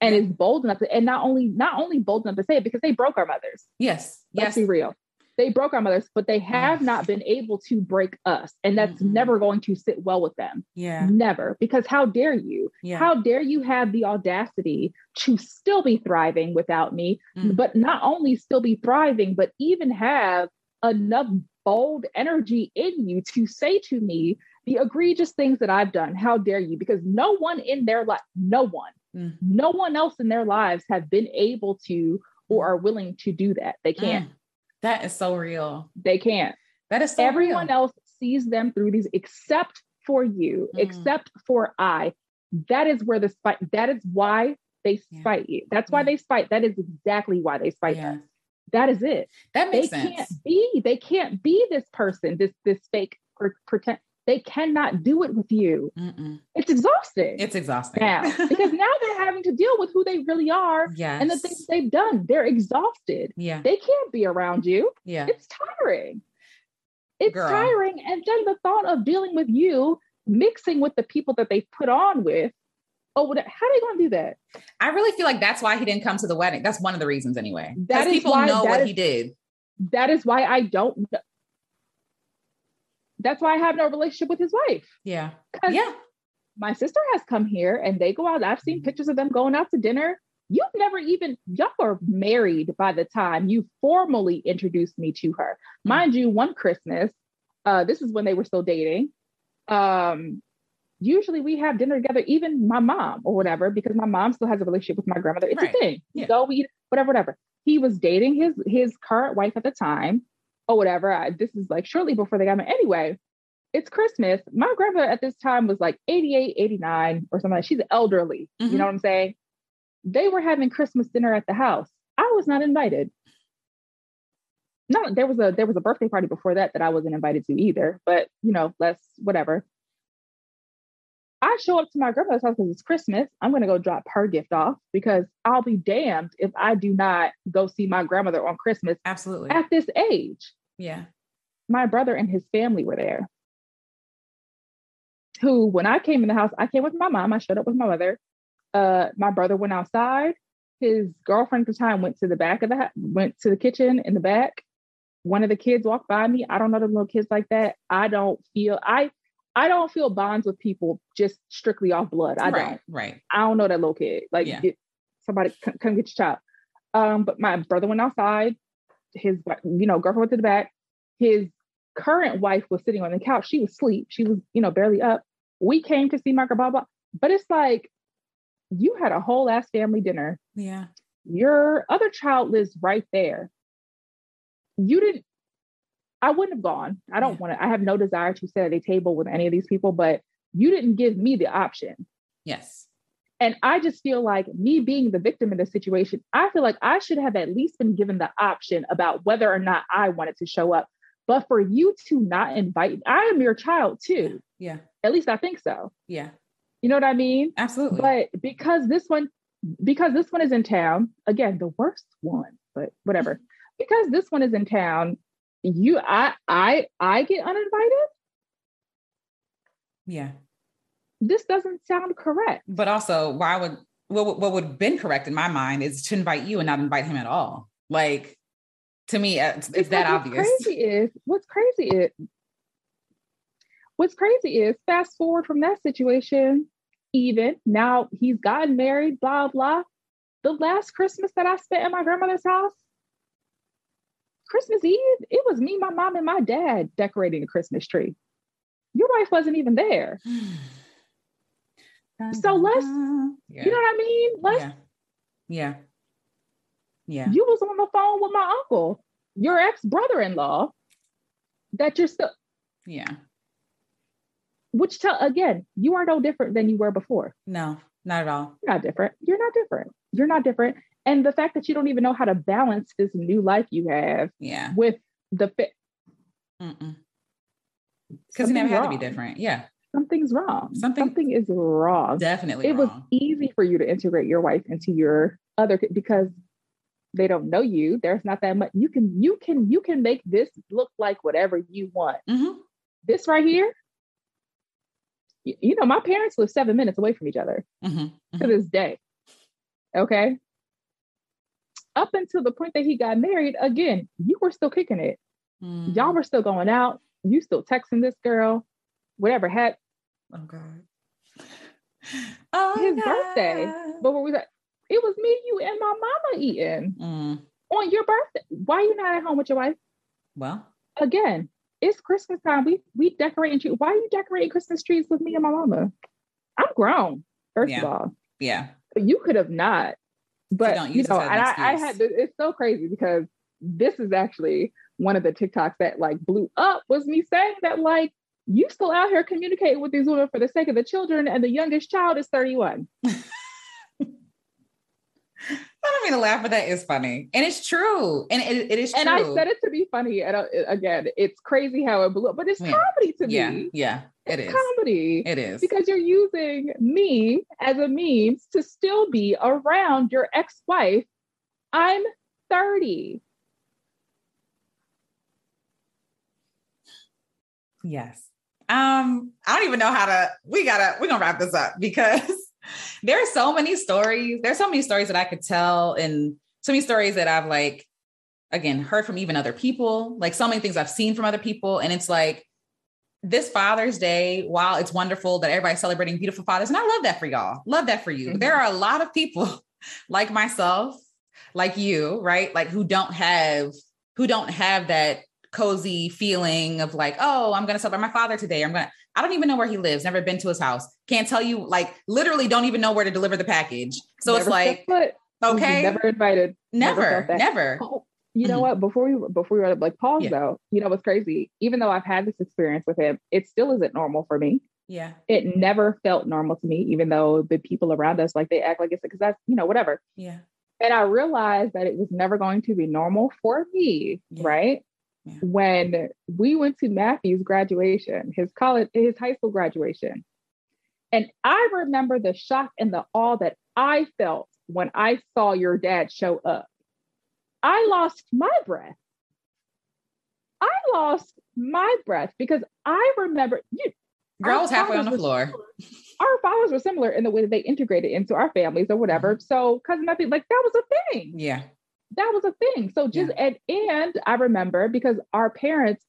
B: and is bold enough to, and not only not only bold enough to say it because they broke our mothers.
A: Yes.
B: Let's
A: Yes.
B: be real. They broke our mothers, but they have not been able to break us. And that's
A: Mm-mm.
B: never going to sit well with them.
A: Yeah.
B: Never. Because how dare you?
A: Yeah.
B: How dare you have the audacity to still be thriving without me,
A: Mm.
B: but not only still be thriving, but even have enough bold energy in you to say to me the egregious things that I've done. How dare you? Because no one in their life, no one,
A: Mm.
B: no one else in their lives have been able to or are willing to do that. They can't.
A: Mm. That is so real.
B: They can't.
A: That is so
B: Everyone
A: real.
B: else sees them through these except for you,
A: Mm.
B: except for I. That is where the spite, that is why they
A: Yeah.
B: spite you. That's why
A: Yeah.
B: they spite. That is exactly why they spite
A: Yeah.
B: us. That is it.
A: That
B: They
A: makes sense.
B: can't be, they can't be this person, this this fake pretend. They cannot do it with you.
A: Mm-mm.
B: It's exhausting
A: It's exhausting.
B: now because now they're having to deal with who they really are
A: yes.
B: and the things they've done. They're exhausted.
A: Yeah.
B: They can't be around you.
A: Yeah.
B: It's tiring. It's
A: Girl.
B: tiring. And then the thought of dealing with you mixing with the people that they put on with. Oh, what- how are they going to do that?
A: I really feel like that's why he didn't come to the wedding. That's one of the reasons anyway.
B: That
A: people
B: why-
A: know what
B: is-
A: he did.
B: That is why I don't. That's why I have no relationship with his wife.
A: Yeah. Yeah.
B: My sister has come here and they go out. I've seen pictures of them going out to dinner. You've never even, y'all are married by the time you formally introduced me to her. Mind you, one Christmas, uh, this is when they were still dating. Um, usually we have dinner together, even my mom or whatever, because my mom still has a relationship with my grandmother. It's
A: Right.
B: a thing.
A: Yeah.
B: You go, we eat, whatever, whatever. He was dating his his current wife at the time, or whatever. I, this is like shortly before they got married. Anyway, it's Christmas. My grandmother at this time was like 88, 89 or something. Like She's elderly.
A: Mhm.
B: You know what I'm saying? They were having Christmas dinner at the house. I was not invited. No, there was a there was a birthday party before that that I wasn't invited to either. But you know, let's whatever. I show up to my grandmother's house because it's Christmas. I'm gonna go drop her gift off because I'll be damned if I do not go see my grandmother on Christmas
A: Absolutely.
B: at this age
A: Yeah.
B: my brother and his family were there. Who, when I came in the house, I came with my mom. I showed up with my mother. Uh, my brother went outside. His girlfriend at the time went to the back of the ha- went to the kitchen in the back. One of the kids walked by me. I don't know the little kids like that. I don't feel I I don't feel bonds with people just strictly off blood. I
A: right.
B: don't.
A: Right.
B: I don't know that little kid. Like
A: Yeah.
B: get, somebody come, come get your child. Um, but my brother went outside. His you know girlfriend went to the back. His current wife was sitting on the couch. She was asleep. She was you know barely up. We came to see Margaret Baba, but it's like you had a whole ass family dinner.
A: Yeah.
B: Your other child lives right there. You didn't. I wouldn't have gone. I don't
A: Yeah.
B: want to. I have no desire to sit at a table with any of these people, but you didn't give me the option.
A: Yes.
B: And I just feel like me being the victim in this situation, I feel like I should have at least been given the option about whether or not I wanted to show up. But for you to not invite, I am your child too.
A: Yeah.
B: At least I think so.
A: Yeah.
B: You know what I mean?
A: Absolutely.
B: But because this one, because this one is in town, again, the worst one, but whatever. because this one is in town, you I I I get uninvited.
A: yeah.
B: This doesn't sound correct.
A: But also, why would what, would- what would have been correct in my mind is to invite you and not invite him at all. Like to me, uh, it's, it's that
B: what's
A: obvious.
B: Crazy is what's crazy is what's crazy is fast forward from that situation. Even now, he's gotten married. Blah blah. The last Christmas that I spent at my grandmother's house, Christmas Eve, it was me, my mom, and my dad decorating the Christmas tree. Your wife wasn't even there. So let's-
A: yeah.
B: You know what I mean? Let's
A: yeah. Yeah. Yeah.
B: you was on the phone with my uncle, your ex brother-in-law, that you're still
A: Yeah.
B: which tell again, you are no different than you were before.
A: No, not at all.
B: You're not different. You're not different. You're not different. And the fact that you don't even know how to balance this new life you have
A: Yeah.
B: with the fit,
A: Because he never had to be different. Yeah.
B: something's wrong.
A: Something-
B: Something is wrong.
A: Definitely.
B: it was easy for you to integrate your wife into your other because they don't know you. There's not that much. You can you can you can make this look like whatever you want.
A: Mhm.
B: This right here, y- you know, my parents live seven minutes away from each other
A: Mhm.
B: to this day. Okay. Up until the point that he got married, again, you were still kicking it.
A: Mm.
B: Y'all were still going out. You still texting this girl, whatever. Had
A: Oh God. Oh,
B: his birthday. But what was that? It was me, you, and my mama eating
A: Mm.
B: on your birthday. Why you not at home with your wife?
A: Well,
B: Again, it's Christmas time. We we decorating trees. Why are you decorating Christmas trees with me and my mama? I'm grown, first
A: Yeah.
B: of all.
A: yeah.
B: But you could have not. But you know, and I, I had to, it's so crazy because this is actually one of the TikToks that like blew up was me saying that like you still out here communicating with these women for the sake of the children, and the youngest child is 31.
A: I don't mean to laugh, but that is funny, and it's true, and it, it is true.
B: And I said it to be funny. And uh, again, it's crazy how it blew up, but it's
A: Yeah.
B: comedy to
A: Yeah,
B: me.
A: yeah, it
B: It's
A: is.
B: comedy.
A: It is.
B: because you're using me as a means to still be around your ex-wife. I'm 30.
A: Yes. Um, I don't even know how to we gotta we're gonna wrap this up because there are so many stories. There's so many stories that I could tell and so many stories that I've like again heard from even other people, like so many things I've seen from other people. And it's like this Father's Day, while it's wonderful that everybody's celebrating beautiful fathers, and I love that for y'all. Love that for you.
B: Mhm.
A: There are a lot of people like myself, like you, right? Like who don't have who don't have that cozy feeling of like, oh, I'm going to celebrate my father today. I'm going to, I don't even know where he lives. Never been to his house. Can't tell you, like, literally don't even know where to deliver the package. So it's like, okay,
B: Never invited. never
A: never, never.
B: Oh, you know
A: Mhm.
B: what? Before we before we were like pause
A: Yeah.
B: though, you know what's crazy? Even though I've had this experience with him, it still isn't normal for me.
A: Yeah.
B: It never felt normal to me, even though the people around us like they act like it's because that's you know whatever.
A: Yeah.
B: And I realized that it was never going to be normal for me,
A: Yeah.
B: right?
A: Yeah.
B: When we went to Matthew's graduation, his college, his high school graduation. And I remember the shock and the awe that I felt when I saw your dad show up. I lost my breath. I lost my breath because I remember you
A: Girl was halfway on the floor.
B: similar. Our fathers were similar in the way that they integrated into our families or whatever. Mm-hmm. So cousin Matthew, like that was a thing.
A: Yeah.
B: That was a thing. So just and and I remember because our parents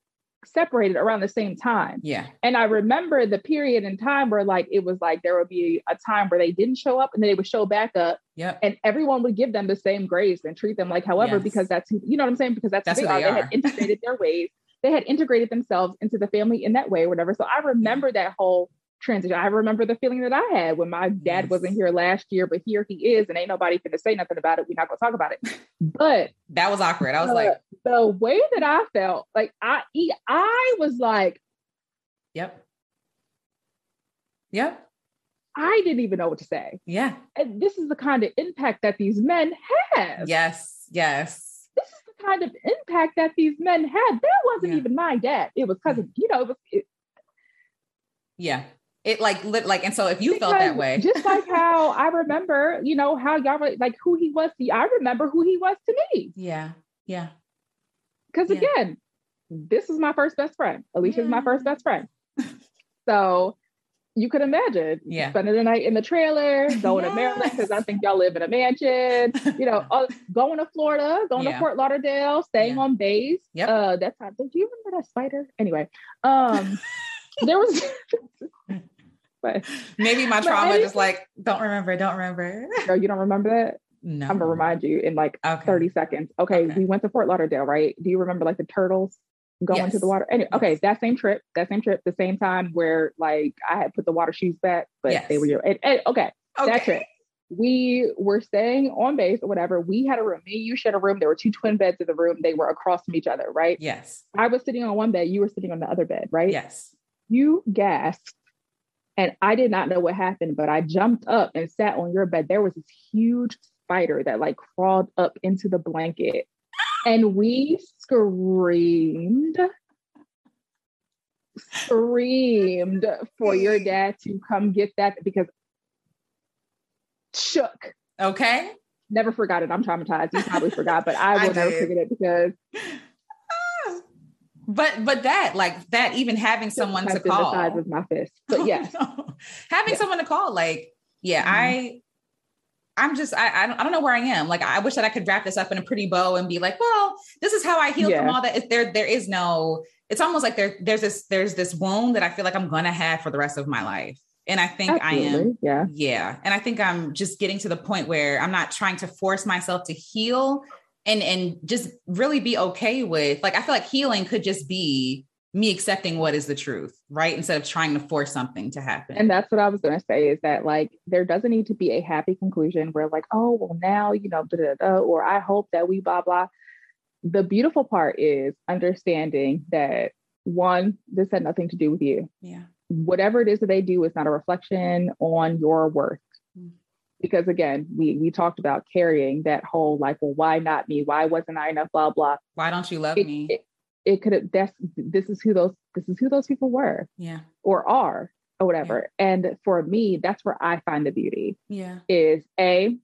B: separated around the same time.
A: Yeah.
B: And I remember the period in time where like it was like there would be a time where they didn't show up and then they would show back up
A: Yeah.
B: and everyone would give them the same grace and treat them like however
A: Yes.
B: because that's you know what I'm saying because that's,
A: That's
B: who they,
A: they
B: are. They had integrated their ways. They had integrated themselves into the family in that way or whatever. So I remember that whole transition. I remember the feeling that I had when my dad
A: Yes.
B: wasn't here last year, but here he is, and ain't nobody finna say nothing about it. We're not gonna talk about it. But
A: That was awkward. I was
B: uh,
A: like,
B: the way that I felt, like I, I was like,
A: yep. Yep.
B: I didn't even know what to say.
A: Yeah.
B: And this is the kind of impact that these men have.
A: Yes. Yes.
B: This is the kind of impact that these men had. That wasn't
A: Yeah.
B: even my dad. It was cousin, you know, it was it,
A: Yeah. It like lit like, and so if you felt that way,
B: Just like how I remember, you know, how y'all were like who he was to you. I remember who he was to me.
A: yeah. Yeah.
B: Because
A: Yeah.
B: again, this is my first best friend. Alecia's my
A: Yeah.
B: first best friend. so you could imagine
A: Yeah.
B: spending the night in the trailer, going to Maryland because I think y'all live in a mansion. You know, all, going to Florida, going
A: Yeah.
B: to Fort Lauderdale, staying
A: Yeah.
B: on base.
A: Yep.
B: Uh, that's how. Do you remember that spider? Anyway, um, there was. But
A: Maybe my trauma
B: I-
A: just like, don't remember, don't remember.
B: no, you don't remember that.
A: No.
B: I'm gonna remind you in like
A: Okay.
B: 30 seconds. Okay,
A: Okay.
B: we went to Fort Lauderdale, right? Do you remember like the turtles going to the water? Anyway, okay, that same trip, that same trip, the same time where like I had put the water shoes back, but they were your and, and- okay, that
A: Okay.
B: trip. We were staying on base or whatever. We had a room. Me you shared a room. There were two twin beds in the room. They were across from each other, right?
A: Yes.
B: I was sitting on one bed. You were sitting on the other bed, right?
A: Yes.
B: You gasped, and I did not know what happened, but I jumped up and sat on your bed. There was this huge spider that like crawled up into the blanket, and we screamed, screamed for your dad to come get that because shook.
A: Okay.
B: Never forgot it. I'm traumatized. You probably forgot, but I
A: I
B: will never forget it because
A: But but that like that even having someone to call.
B: the size of my fist. But yes,
A: having
B: Yeah.
A: someone to call, like, yeah,
B: Mhm.
A: I I'm just, I, I don't, I don't know where I am. Like, I wish that I could wrap this up in a pretty bow and be like, well, this is how I healed
B: Yeah.
A: from all that. If there, there is no, it's almost like there, there's this, there's this wound that I feel like I'm going to have for the rest of my life. And I think I am,
B: Yeah.
A: yeah. And I think I'm just getting to the point where I'm not trying to force myself to heal and, and just really be okay with, like, I feel like healing could just be me accepting what is the truth, right? Instead of trying to force something to happen.
B: And that's what I was going to say is that like there doesn't need to be a happy conclusion where like, oh, well, now, you know, da, da, da, or I hope that we blah, blah. The beautiful part is understanding that one, this had nothing to do with you.
A: yeah.
B: Whatever it is that they do is not a reflection on your worth. Because again, we we talked about carrying that whole like, well, why not me? Why wasn't I enough? Blah blah.
A: Why don't you love
B: It,
A: me?
B: it, it could have that's this is who those this is who those people were
A: yeah.
B: or are or whatever. And for me, that's where I find the beauty
A: Yeah.
B: is a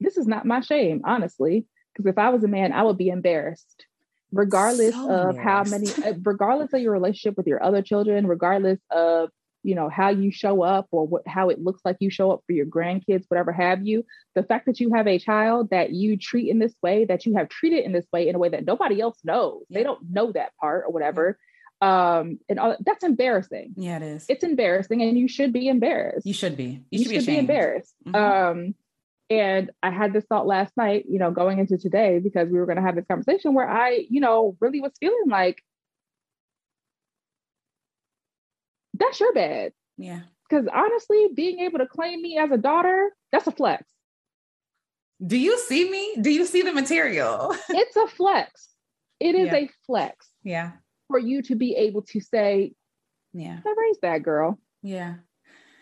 B: this is not my shame, honestly. Because if I was a man, I would be embarrassed, regardless
A: So
B: of how many, uh, regardless of your relationship with your other children, regardless of you know how you show up or what how it looks like you show up for your grandkids, whatever have you. The fact that you have a child that you treat in this way, that you have treated in this way, in a way that nobody else knows, they don't know that part or whatever. Um, and all that's embarrassing.
A: Yeah, it is.
B: It's embarrassing, and you should be embarrassed
A: you should be. You,
B: you
A: should, be ashamed.
B: embarrassed.
A: Mhm.
B: Um, and I had this thought last night, you know, going into today because we were going to have this conversation where I, you know, really was feeling like that's your bad.
A: yeah.
B: Because honestly, being able to claim me as a daughter, that's a flex.
A: Do you see me? Do you see the material?
B: It's a flex. It is
A: Yeah.
B: a flex
A: yeah.
B: for you to be able to say,
A: Yeah.
B: I raised that girl.
A: Yeah.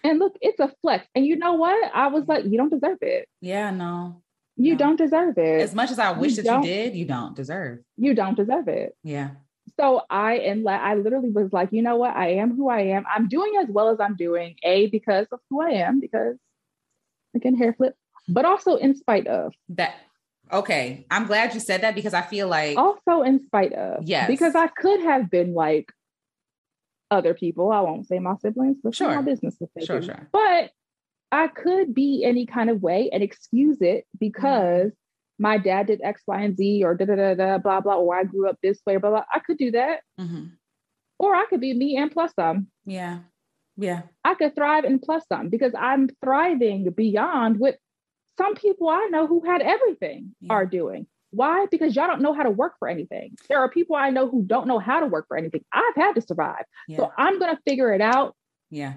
B: And look, it's a flex. And you know what? I was like, you don't deserve it.
A: Yeah. No.
B: You
A: No.
B: don't deserve it.
A: As much as I wish that you did, you don't deserve.
B: you don't deserve it.
A: Yeah.
B: So I and la- I literally was like, you know what? I am who I am. I'm doing as well as I'm doing. A because of who I am, because again, hair flip, but also in spite of.
A: That okay. I'm glad you said that because I feel like
B: Also in spite of.
A: Yes.
B: Because I could have been like other people. I won't say my siblings, but
A: Sure.
B: my business
A: Sure,
B: do.
A: sure.
B: But I could be any kind of way and excuse it because my dad did X, Y, and Z or da da da da blah blah, or I grew up this way, blah blah. I could do that.
A: Mhm.
B: Or I could be me and plus some.
A: yeah. Yeah.
B: I could thrive and plus some because I'm thriving beyond what some people I know who had everything
A: Yeah.
B: are doing. Why? Because y'all don't know how to work for anything. There are people I know who don't know how to work for anything. I've had to survive.
A: Yeah.
B: So I'm going to figure it out.
A: yeah.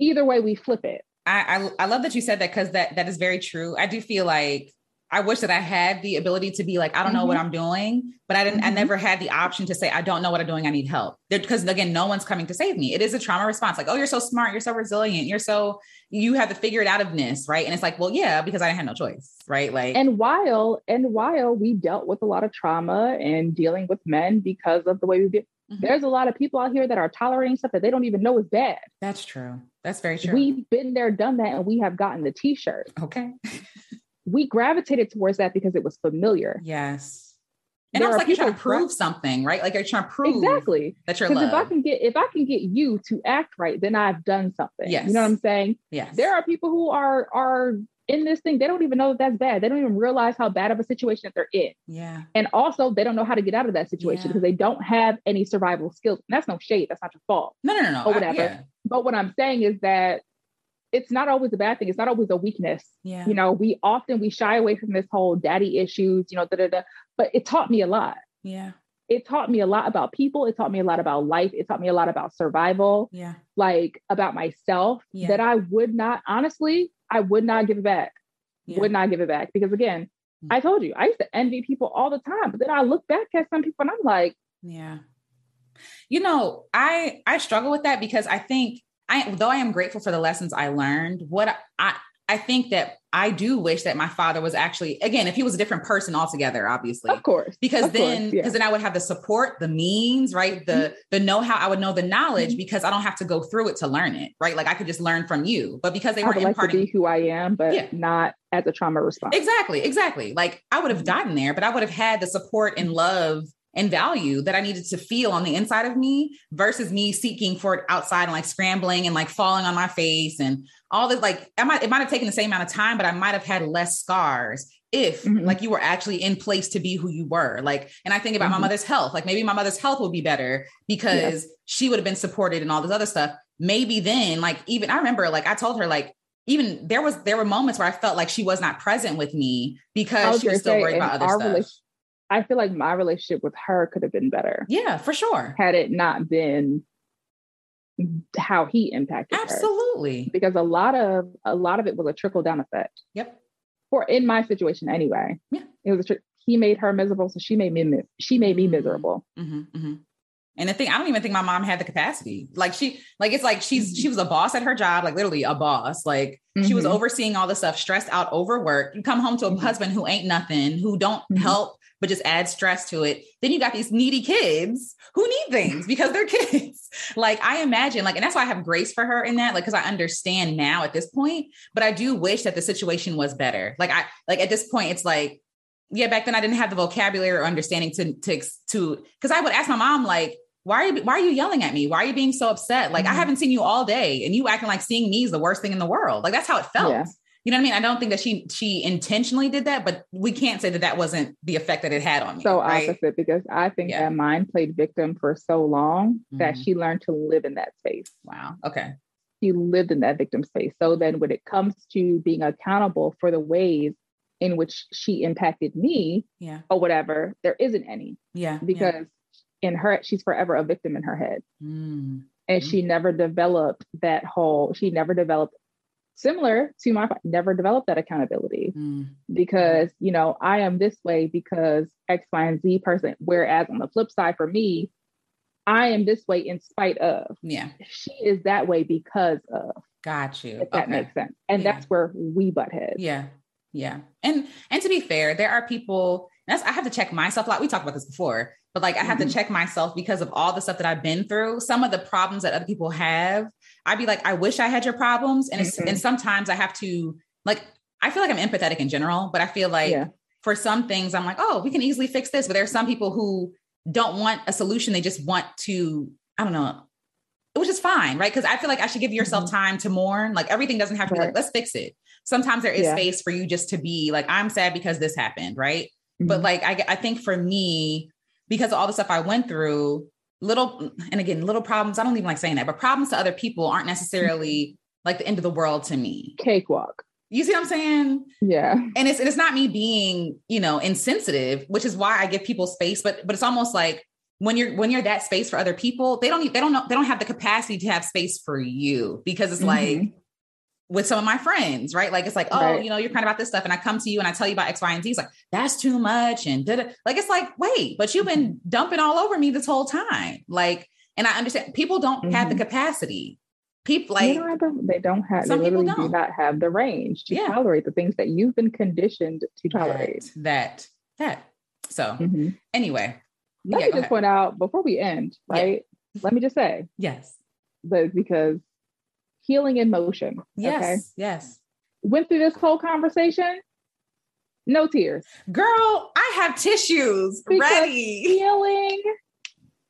B: Either way, we flip it.
A: I, I I love that you said that because that that is very true. I do feel like I wish that I had the ability to be like, I don't know what I'm doing, but I didn't. I
B: Mhm.
A: never had the option to say, I don't know what I'm doing. I need help. Because again, no one's coming to save me. It is a trauma response. Like, oh, you're so smart, you're so resilient, you're so you have the figure it out ofness, right? And it's like, well, yeah, because I had no choice, right? Like,
B: And while and while we dealt with a lot of trauma and dealing with men because of the way we did,
A: Mhm.
B: there's a lot of people out here that are tolerating stuff that they don't even know is bad.
A: that's true. That's very true.
B: We've been there, done that, and we have gotten the t-shirt.
A: okay.
B: We gravitated towards that because it was familiar.
A: Yes. And
B: There
A: like you're trying to prove something, right? Like you're trying to prove
B: Exactly.
A: that you're
B: Because if I can get if I can get you to act right, then I've done something.
A: Yes.
B: You know what I'm saying?
A: yes.
B: There are people who are are in this thing. They don't even know that that's bad. They don't even realize how bad of a situation that they're in.
A: yeah.
B: And also, they don't know how to get out of that situation
A: Yeah.
B: because they don't have any survival skills. And that's no shade. That's not your fault.
A: No, no, no, no.
B: Or
A: I-
B: whatever.
A: yeah.
B: But what I'm saying is that it's not always a bad thing. It's not always a weakness.
A: Yeah.
B: You know, we often we shy away from this whole daddy issues. You know, da da da. But it taught me a lot.
A: Yeah.
B: It taught me a lot about people. It taught me a lot about life. It taught me a lot about survival.
A: Yeah.
B: like about myself
A: Yeah.
B: that I would not honestly, I would not give it back.
A: Yeah.
B: Would not give it back because again,
A: Mm.
B: I told you I used to envy people all the time, but then I look back at some people and I'm like,
A: Yeah. You know, I I struggle with that because I think I though I am grateful for the lessons I learned, what I I think that I do wish that my father was actually again, if he was a different person altogether, obviously.
B: of course,
A: Because
B: of
A: then
B: yeah.
A: because then I would have the support, the means, right? The the know-how, I would know the knowledge
B: Mm-hmm.
A: because I don't have to go through it to learn it, right? Like I could just learn from you. But because they
B: I
A: weren't
B: like
A: imparting
B: be who I am, but
A: Yeah.
B: not as a trauma response.
A: Exactly, exactly. Like I would have
B: Mhm.
A: gotten there, but I would have had the support and love and value that I needed to feel on the inside of me versus me seeking for it outside and like scrambling and like falling on my face and all this. Like, I might, it might have taken the same amount of time, but I might have had less scars if mm-hmm. like you were actually in place to be who you were. Like, and I think about mm-hmm. my mother's health. Like, maybe my mother's health would be better because yeah. she would have been supported and all this other stuff. Maybe then, like, even I remember, like, I told her, like, even there was there were moments where I felt like she was not present with me because she was still worried about other stuff.
B: I feel like my relationship with her could have been better.
A: Yeah, for sure.
B: Had it not been how he impacted
A: absolutely
B: her. because a lot of a lot of it was a trickle down effect
A: yep
B: for in my situation anyway
A: yeah
B: it was a tr- he made her miserable so she made me she made me mm-hmm. miserable
A: mm-hmm, mm-hmm. And the thing, I don't even think my mom had the capacity. Like she, like it's like she's she was a boss at her job, like literally a boss. Like mm-hmm. she was mm-hmm. overseeing all the stuff, stressed out over work. You come home to a mm-hmm. husband who ain't nothing, who don't help, but just add stress to it. Then you got these needy kids who need things because they're kids. like I imagine, like, and that's why I have grace for her in that, like, because I understand now at this point. But I do wish that the situation was better. Like I, like at this point, it's like yeah, back then I didn't have the vocabulary or understanding to to to because I would ask my mom like, why are you why are you yelling at me? Why are you being so upset? Like mm-hmm. I haven't seen you all day and you acting like seeing me is the worst thing in the world. Like that's how it felt. Yeah. You know what I mean? I don't think that she she intentionally did that, but we can't say that that wasn't the effect that it had on me.
B: So right? opposite because I think yeah. that mine played victim for so long mm-hmm. that she learned to live in that space.
A: Wow. Okay.
B: She lived in that victim space. So then when it comes to being accountable for the ways in which she impacted me,
A: yeah,
B: or whatever, there isn't any.
A: Yeah.
B: Because yeah in her she's forever a victim in her head mm. and she never developed that whole she never developed similar to my never developed that accountability mm. because you know i am this way because x y and z person whereas on the flip side for me i am this way in spite of
A: yeah
B: she is that way because of
A: got you
B: if that okay. makes sense and yeah. that's where we butt heads
A: yeah yeah and and to be fair there are people that's I have to check myself a lot. We talked about this before, but like I have mm-hmm. to check myself because of all the stuff that I've been through. Some of the problems that other people have, I'd be like, I wish I had your problems. And mm-hmm. and sometimes I have to like I feel like I'm empathetic in general, but I feel like yeah. for some things I'm like, oh, we can easily fix this. But there are some people who don't want a solution. They just want to, I don't know, which is fine, right? Because I feel like I should give yourself mm-hmm. time to mourn. Like everything doesn't have to right. be like, let's fix it. Sometimes there is yeah. space for you just to be like, I'm sad because this happened, right? But mm-hmm. like I, I think for me, because of all the stuff I went through, little and again, little problems, I don't even like saying that, but problems to other people aren't necessarily like the end of the world to me.
B: Cakewalk.
A: You see what I'm saying?
B: Yeah.
A: And it's and it's not me being, you know, insensitive, which is why I give people space, but but it's almost like when you're when you're that space for other people, they don't they don't know they don't have the capacity to have space for you because it's mm-hmm. like with some of my friends, right? Like it's like, oh, right. you know, you're crying about this stuff, and I come to you and I tell you about X, Y, and Z. It's like that's too much, and da like it's like, wait, but you've been mm-hmm. dumping all over me this whole time, like. And I understand people don't mm-hmm. have the mm-hmm. capacity. People like
B: don't they don't have some they literally do not have the range to yeah. tolerate the things that you've been conditioned to tolerate.
A: That that. that. So mm-hmm. anyway,
B: let yeah, me just ahead. point out before we end, right? Yeah. Let me just say,
A: yes,
B: but because healing in motion.
A: Yes. Okay? Yes.
B: Went through this whole conversation. No tears.
A: Girl, I have tissues because ready.
B: Healing,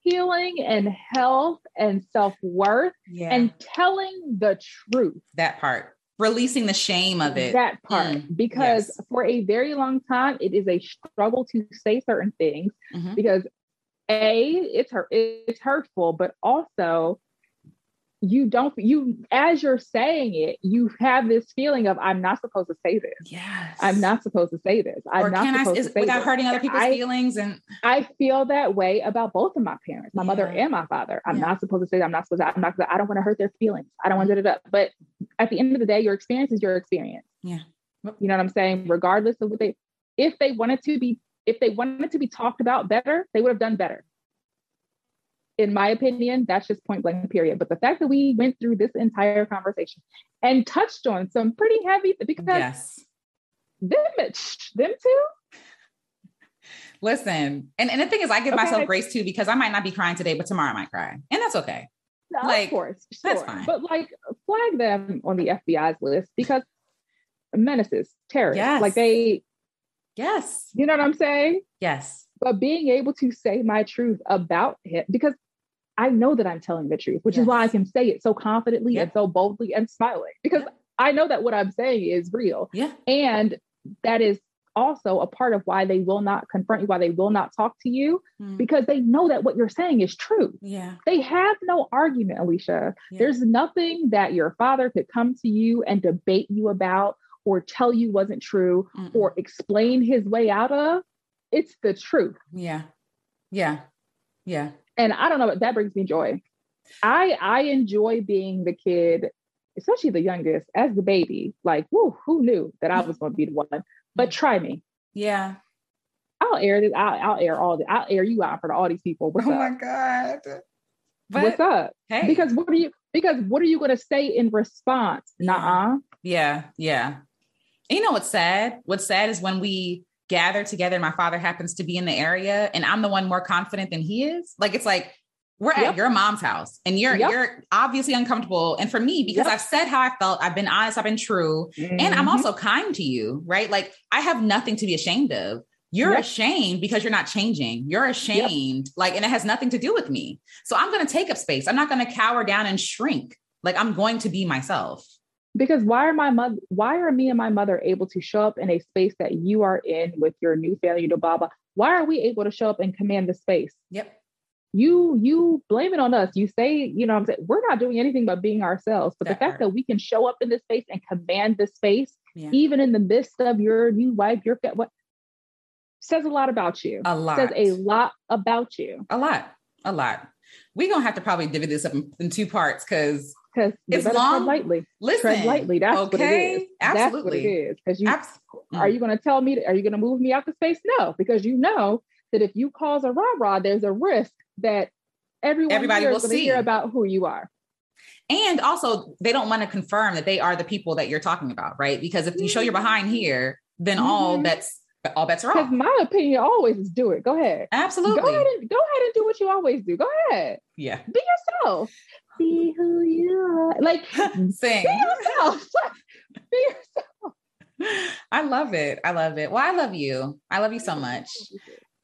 B: healing and health and self-worth yeah. and telling the truth.
A: That part. Releasing the shame of it.
B: That part. Mm. Because yes. for a very long time, it is a struggle to say certain things mm-hmm. because a it's her it's hurtful, but also you don't you as you're saying it you have this feeling of i'm not supposed to say this.
A: Yes.
B: I'm not supposed to say this. I'm or not supposed I, is, to say
A: without
B: this.
A: hurting other people's I, feelings and
B: i feel that way about both of my parents my yeah. mother and my father. I'm yeah. not supposed to say that. i'm not supposed to i'm not i don't want to hurt their feelings. I don't want to do that but at the end of the day your experience is your experience.
A: Yeah.
B: You know what i'm saying? Regardless of what they if they wanted to be if they wanted to be talked about better they would have done better in my opinion, that's just point blank, period. But the fact that we went through this entire conversation and touched on some pretty heavy because yes. them, them too.
A: Listen, and, and the thing is, I give okay. myself grace too because I might not be crying today, but tomorrow I might cry, and that's okay.
B: No, like, of course, sure. that's fine. But like, flag them on the FBI's list because menaces, terrorists, yes. like they,
A: yes,
B: you know what I'm saying?
A: Yes,
B: but being able to say my truth about him because I know that I'm telling the truth, which
A: Yes.
B: is why I can say it so confidently
A: Yeah.
B: and so boldly and smiling because
A: Yeah.
B: I know that what I'm saying is real.
A: Yeah.
B: And that is also a part of why they will not confront you, why they will not talk to you,
A: Mm.
B: because they know that what you're saying is true.
A: Yeah.
B: They have no argument, Alecia.
A: Yeah.
B: There's nothing that your father could come to you and debate you about or tell you wasn't true
A: Mm-mm.
B: or explain his way out of. It's the truth.
A: yeah. Yeah. Yeah.
B: And I don't know, but that brings me joy. I I enjoy being the kid, especially the youngest, as the baby. Like, whoo, who knew that I was going to be the one? But try me.
A: Yeah.
B: I'll air this. I'll, I'll air all the. I'll air you out for all these people. What's
A: oh
B: up?
A: my God. But
B: What's up?
A: hey.
B: Because what are you? Because what are you going to say in response?
A: Yeah.
B: Nuh-uh.
A: Yeah, yeah. And you know what's sad? What's sad is when we gather together my father happens to be in the area and I'm the one more confident than he is. Like it's like we're at your mom's house and you're
B: Yep.
A: you're obviously uncomfortable. And for me, because
B: Yep.
A: I've said how I felt, I've been honest, I've been true, and I'm
B: Mhm.
A: also kind to you, right? Like I have nothing to be ashamed of. You're
B: Yep.
A: ashamed because you're not changing. You're ashamed, like, and it has nothing to do with me. So I'm going to take up space. I'm not going to cower down and shrink. Like I'm going to be myself.
B: Because why are my mother? Why are me and my mother able to show up in a space that you are in with your new family? You know, blah blah. Why are we able to show up and command the space?
A: Yep.
B: you you blame it on us you say you know what i'm saying we're not doing anything but being ourselves but
A: That
B: the fact
A: part.
B: that we can show up in this space and command this space
A: Yeah.
B: even in the midst of your new wife your what says a lot about you
A: A lot.
B: says a lot about you
A: A lot, a lot. We're gonna have to probably divvy this up in, in two parts because
B: because
A: It's long.
B: lightly
A: listen,
B: tread lightly that's what it
A: okay?
B: is that's what it is. Because you
A: Abs-
B: are you going to tell me are you going to move me out the space no because you know that if you cause a rah rah there's a risk that everyone
A: Everybody will
B: is going to
A: see.
B: hear about who you are
A: and also they don't want to confirm that they are the people that you're talking about, right? Because if you show your behind here, then all
B: Mhm.
A: bets all bets are off.
B: Because
A: off.
B: my opinion always is do it. Go ahead.
A: Absolutely.
B: Go ahead and go ahead and do what you always do. Go ahead.
A: Yeah.
B: Be yourself. Be who you are. Like
A: Sing.
B: be yourself. be yourself.
A: I love it. I love it. Well, I love you. I love you so much.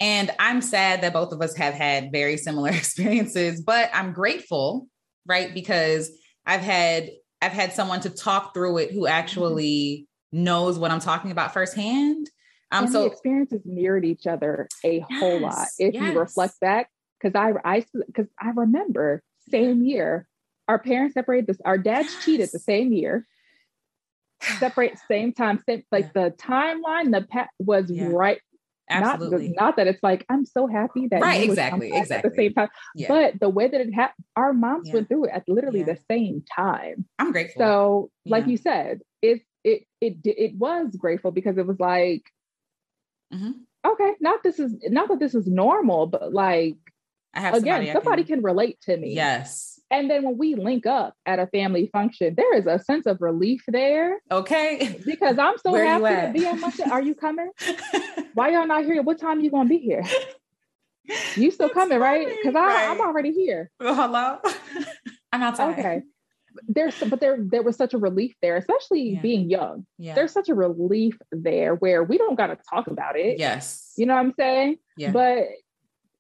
A: And I'm sad that both of us have had very similar experiences, but I'm grateful, right? Because I've had I've had someone to talk through it who actually knows what I'm talking about firsthand. Um
B: and the
A: so
B: experiences mirrored each other a whole lot. If
A: yes.
B: you reflect back, because I I because I remember same year, our parents separated this, our dads cheated the same year, separate same time, same like the timeline, the pat was
A: Yeah.
B: right
A: absolutely.
B: Not, not that it's like I'm so happy that
A: Right, exactly, exactly.
B: at the same time,
A: yeah.
B: but the way that it happened, our moms
A: Yeah.
B: went through it at literally
A: Yeah.
B: the same time.
A: I'm grateful.
B: So, like you said, it it it it was grateful because it was like,
A: Mhm.
B: okay, not this is not that this is normal, but like
A: I have
B: again,
A: somebody,
B: somebody can relate to me.
A: Yes.
B: And then when we link up at a family function, there is a sense of relief there
A: Okay.
B: because I'm so happy to be on my. Are you coming? Why y'all not here? What time you gonna be here? You still
A: That's
B: coming, right? Because
A: right.
B: I'm already here.
A: Well, hello. I'm outside.
B: Okay. There's but there there was such a relief there, especially
A: Yeah.
B: being young.
A: Yeah.
B: There's such a relief there where we don't gotta talk about it.
A: yes.
B: You know what I'm saying?
A: Yeah.
B: But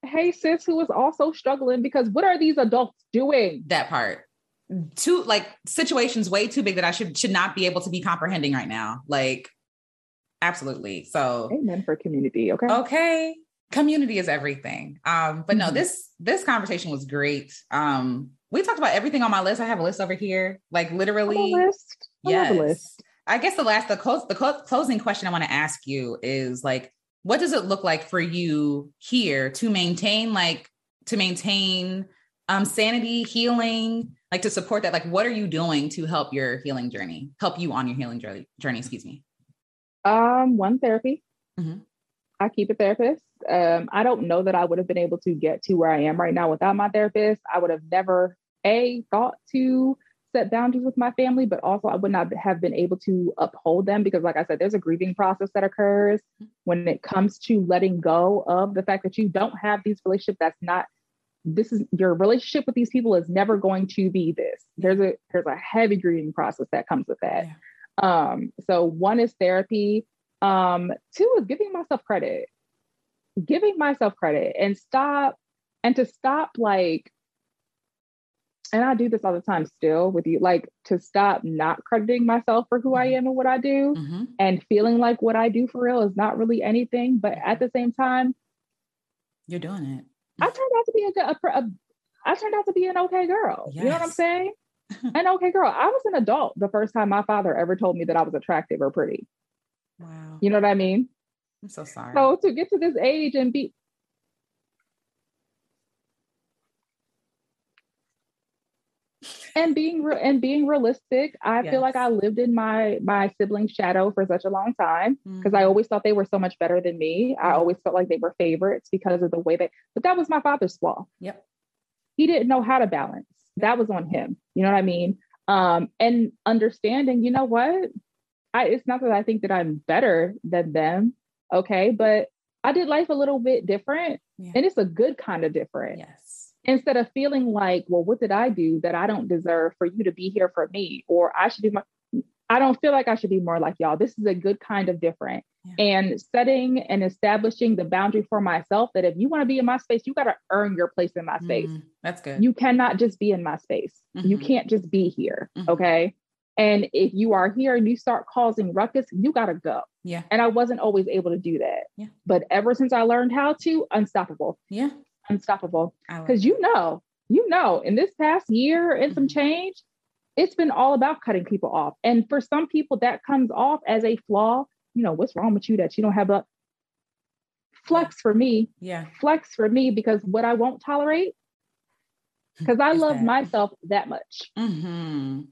B: hey, sis, who is also struggling because what are these adults doing?
A: that part. Too like situations way too big that I should should not be able to be comprehending right now. Like absolutely. So
B: Amen for community. Okay.
A: okay. Community is everything. Um, but no,
B: Mhm.
A: this this conversation was great. Um, we talked about everything on my list. I have a list over here. Like literally
B: list. I
A: Yes.
B: list.
A: I guess the last the close the clo- closing question I want to ask you is like, what does it look like for you here to maintain like to maintain um sanity, healing, like to support that? Like, what are you doing to help your healing journey? Help you on your healing journey? Journey, excuse me.
B: Um, one therapy.
A: Mhm.
B: I keep a therapist. Um, I don't know that I would have been able to get to where I am right now without my therapist. I would have never a thought to set boundaries with my family, but also I would not have been able to uphold them because, like I said, there's a grieving process that occurs when it comes to letting go of the fact that you don't have these relationships. That's not this is your relationship with these people is never going to be this. There's a there's a heavy grieving process that comes with that. Um, so one is therapy. Um, two is giving myself credit. giving myself credit and stop and to stop like and I do this all the time still with you, like to stop not crediting myself for who I mm-hmm. am and what I do mm-hmm. and feeling like what I do for real is not really anything. But at the same time,
A: you're doing it.
B: I turned out to be a good, a, a, I turned out to be an okay girl. Yes. You know what I'm saying? an okay girl. I was an adult the first time my father ever told me that I was attractive or pretty. Wow. You know what I mean?
A: I'm so sorry.
B: So to get to this age and be and being re- and being realistic i yes. feel like i lived in my my sibling's shadow for such a long time because mm-hmm. i always thought they were so much better than me. Mm-hmm. i always felt like they were favorites because of the way that but that was my father's flaw.
A: Yep.
B: He didn't know how to balance. That was on him. You know what i mean? Um and understanding you know what? I it's not that i think that i'm better than them okay? But i did life a little bit different yeah. and it's a good kind of different.
A: Yes
B: instead of feeling like, well, what did I do that I don't deserve for you to be here for me? Or I should be more, I don't feel like I should be more like y'all. This is a good kind of different. Yeah. And setting and establishing the boundary for myself that if you want to be in my space, you got to earn your place in my space. Mm,
A: that's good.
B: You cannot just be in my space. Mm-hmm. You can't just be here. Mm-hmm. Okay. And if you are here and you start causing ruckus, you got to go.
A: Yeah.
B: And I wasn't always able to do that.
A: Yeah.
B: But ever since I learned how to, unstoppable.
A: Yeah
B: unstoppable. Because you know, you know, in this past year and some mm-hmm. change, it's been all about cutting people off. And for some people, that comes off as a flaw. You know, what's wrong with you that you don't have a flex for me?
A: Yeah.
B: Flex for me because what I won't tolerate, because I love that? myself that much.
A: Mm-hmm.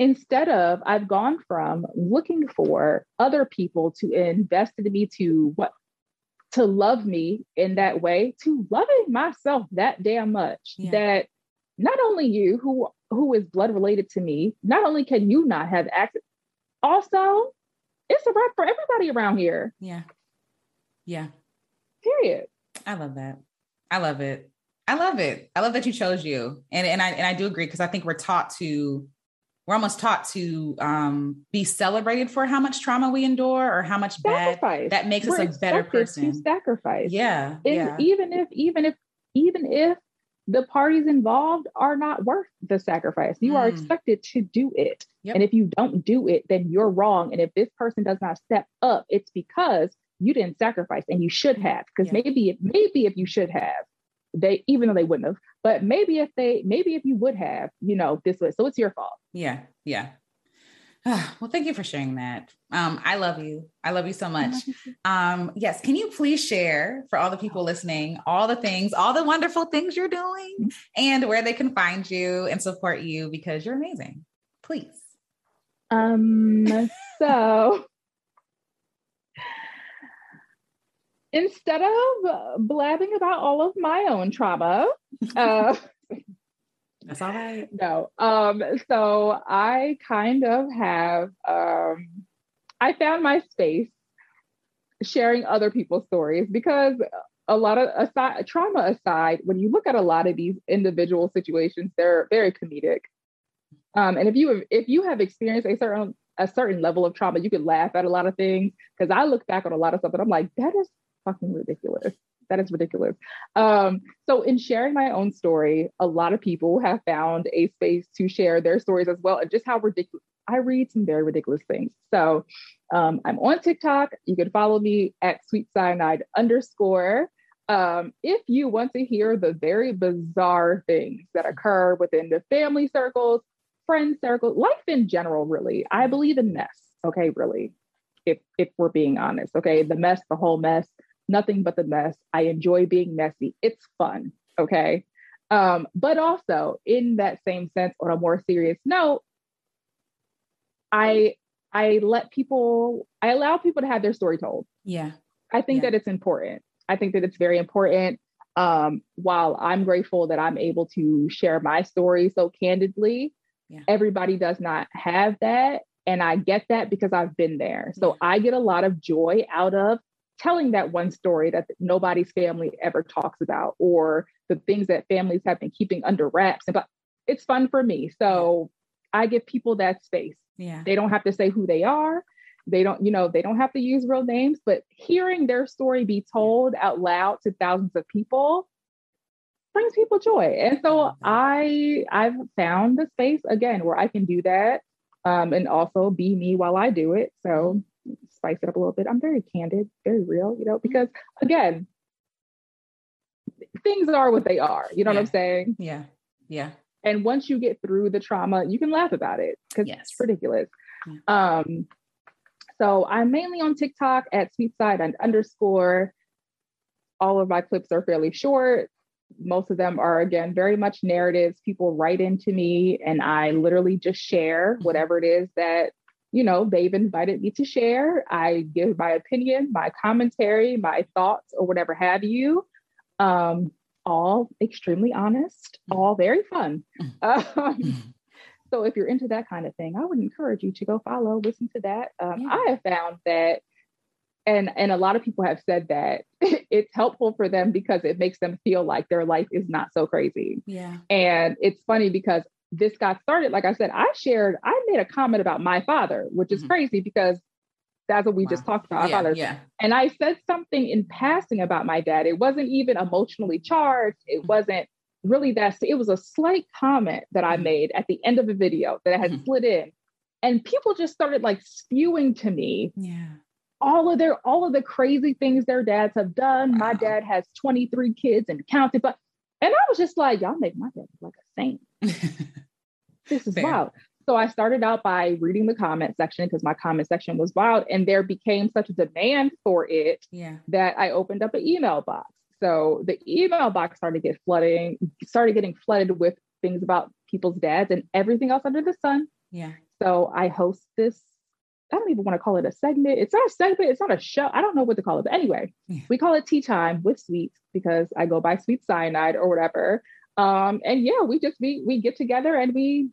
B: Instead of, I've gone from looking for other people to invest in me to what to love me in that way to loving myself that damn much yeah. that not only you who who is blood related to me not only can you not have access also it's a wrap for everybody around here.
A: Yeah. Yeah.
B: Period.
A: I love that. I love it. I love it. I love that you chose you. And and i and i do agree because i think we're taught to we're almost taught to um, be celebrated for how much trauma we endure or how much sacrifice. bad that makes we're us a better person.
B: To sacrifice.
A: Yeah, yeah.
B: Even if, even if, even if the parties involved are not worth the sacrifice, you mm. are expected to do it. Yep. And if you don't do it, then you're wrong. And if this person does not step up, it's because you didn't sacrifice and you should have. Because yep. maybe, maybe if you should have, they even though they wouldn't have but maybe if they maybe if you would have you know this way so it's your fault.
A: Yeah yeah. Well thank you for sharing that. Um i love you. I love you so much. Um yes can you please share for all the people listening all the things all the wonderful things you're doing mm-hmm. and where they can find you and support you because you're amazing. Please.
B: Um so instead of blabbing about all of my own trauma, uh,
A: that's all right.
B: No. Um, so I kind of have um I found my space sharing other people's stories because a lot of aside trauma aside, when you look at a lot of these individual situations, they're very comedic. Um, and if you have, if you have experienced a certain a certain level of trauma, you could laugh at a lot of things. Because I look back on a lot of stuff and I'm like, that is fucking ridiculous. That is ridiculous. Um, so, in sharing my own story, a lot of people have found a space to share their stories as well, and just how ridiculous. I read some very ridiculous things. So, um, I'm on TikTok. You can follow me at sweet cyanide underscore. Um, if you want to hear the very bizarre things that occur within the family circles, friend circles, life in general, really, I believe in mess. Okay, really, if if we're being honest. Okay, the mess, the whole mess nothing but the mess. I enjoy being messy. It's fun. Okay. Um, but also in that same sense, on a more serious note, I I let people, I allow people to have their story told.
A: Yeah.
B: I think yeah. that it's important. I think that it's very important. Um, while I'm grateful that I'm able to share my story so candidly, yeah. everybody does not have that. And I get that because I've been there. So. I get a lot of joy out of telling that one story that nobody's family ever talks about or the things that families have been keeping under wraps but it's fun for me. So i give people that space.
A: Yeah.
B: They don't have to say who they are. They don't, you know, they don't have to use real names, but hearing their story be told out loud to thousands of people brings people joy. And so I I've found the space again where I can do that um, and also be me while I do it. So spice it up a little bit. I'm very candid, very real, you know, because again, things are what they are. You know
A: yeah.
B: what I'm saying?
A: Yeah. Yeah.
B: And once you get through the trauma, you can laugh about it because yes. it's ridiculous. Yeah. Um, so I'm mainly on TikTok at sweet cyanide underscore. All of my clips are fairly short. Most of them are again very much narratives. People write into me and I literally just share mm-hmm. whatever it is that you know they've invited me to share. I give my opinion, my commentary, my thoughts, or whatever have you. Um, all extremely honest, all very fun. Mm-hmm. Um, so if you're into that kind of thing, I would encourage you to go follow, listen to that. Um, yeah. I have found that, and and a lot of people have said that it's helpful for them because it makes them feel like their life is not so crazy.
A: Yeah.
B: And it's funny because this got started. Like I said, I shared, I made a comment about my father, which is mm-hmm. crazy because that's what we wow. just talked about.
A: Yeah, yeah.
B: And I said something in passing about my dad. It wasn't even emotionally charged. It mm-hmm. wasn't really that. It was a slight comment that I mm-hmm. made at the end of a video that I had mm-hmm. slid in. And people just started like spewing to me.
A: Yeah.
B: All of their all of the crazy things their dads have done. Wow. My dad has 23 kids and counted, but and I was just like, y'all make my dad like a saint. this is Fair. wild. So I started out by reading the comment section because my comment section was wild, and there became such a demand for it
A: yeah.
B: that I opened up an email box. So the email box started get flooding, started getting flooded with things about people's dads and everything else under the sun.
A: Yeah.
B: So I host this. I don't even want to call it a segment. It's not a segment. It's not a show. I don't know what to call it. But anyway, yeah. we call it tea time with sweets because I go by sweet cyanide or whatever. Um, and yeah, we just we we get together and we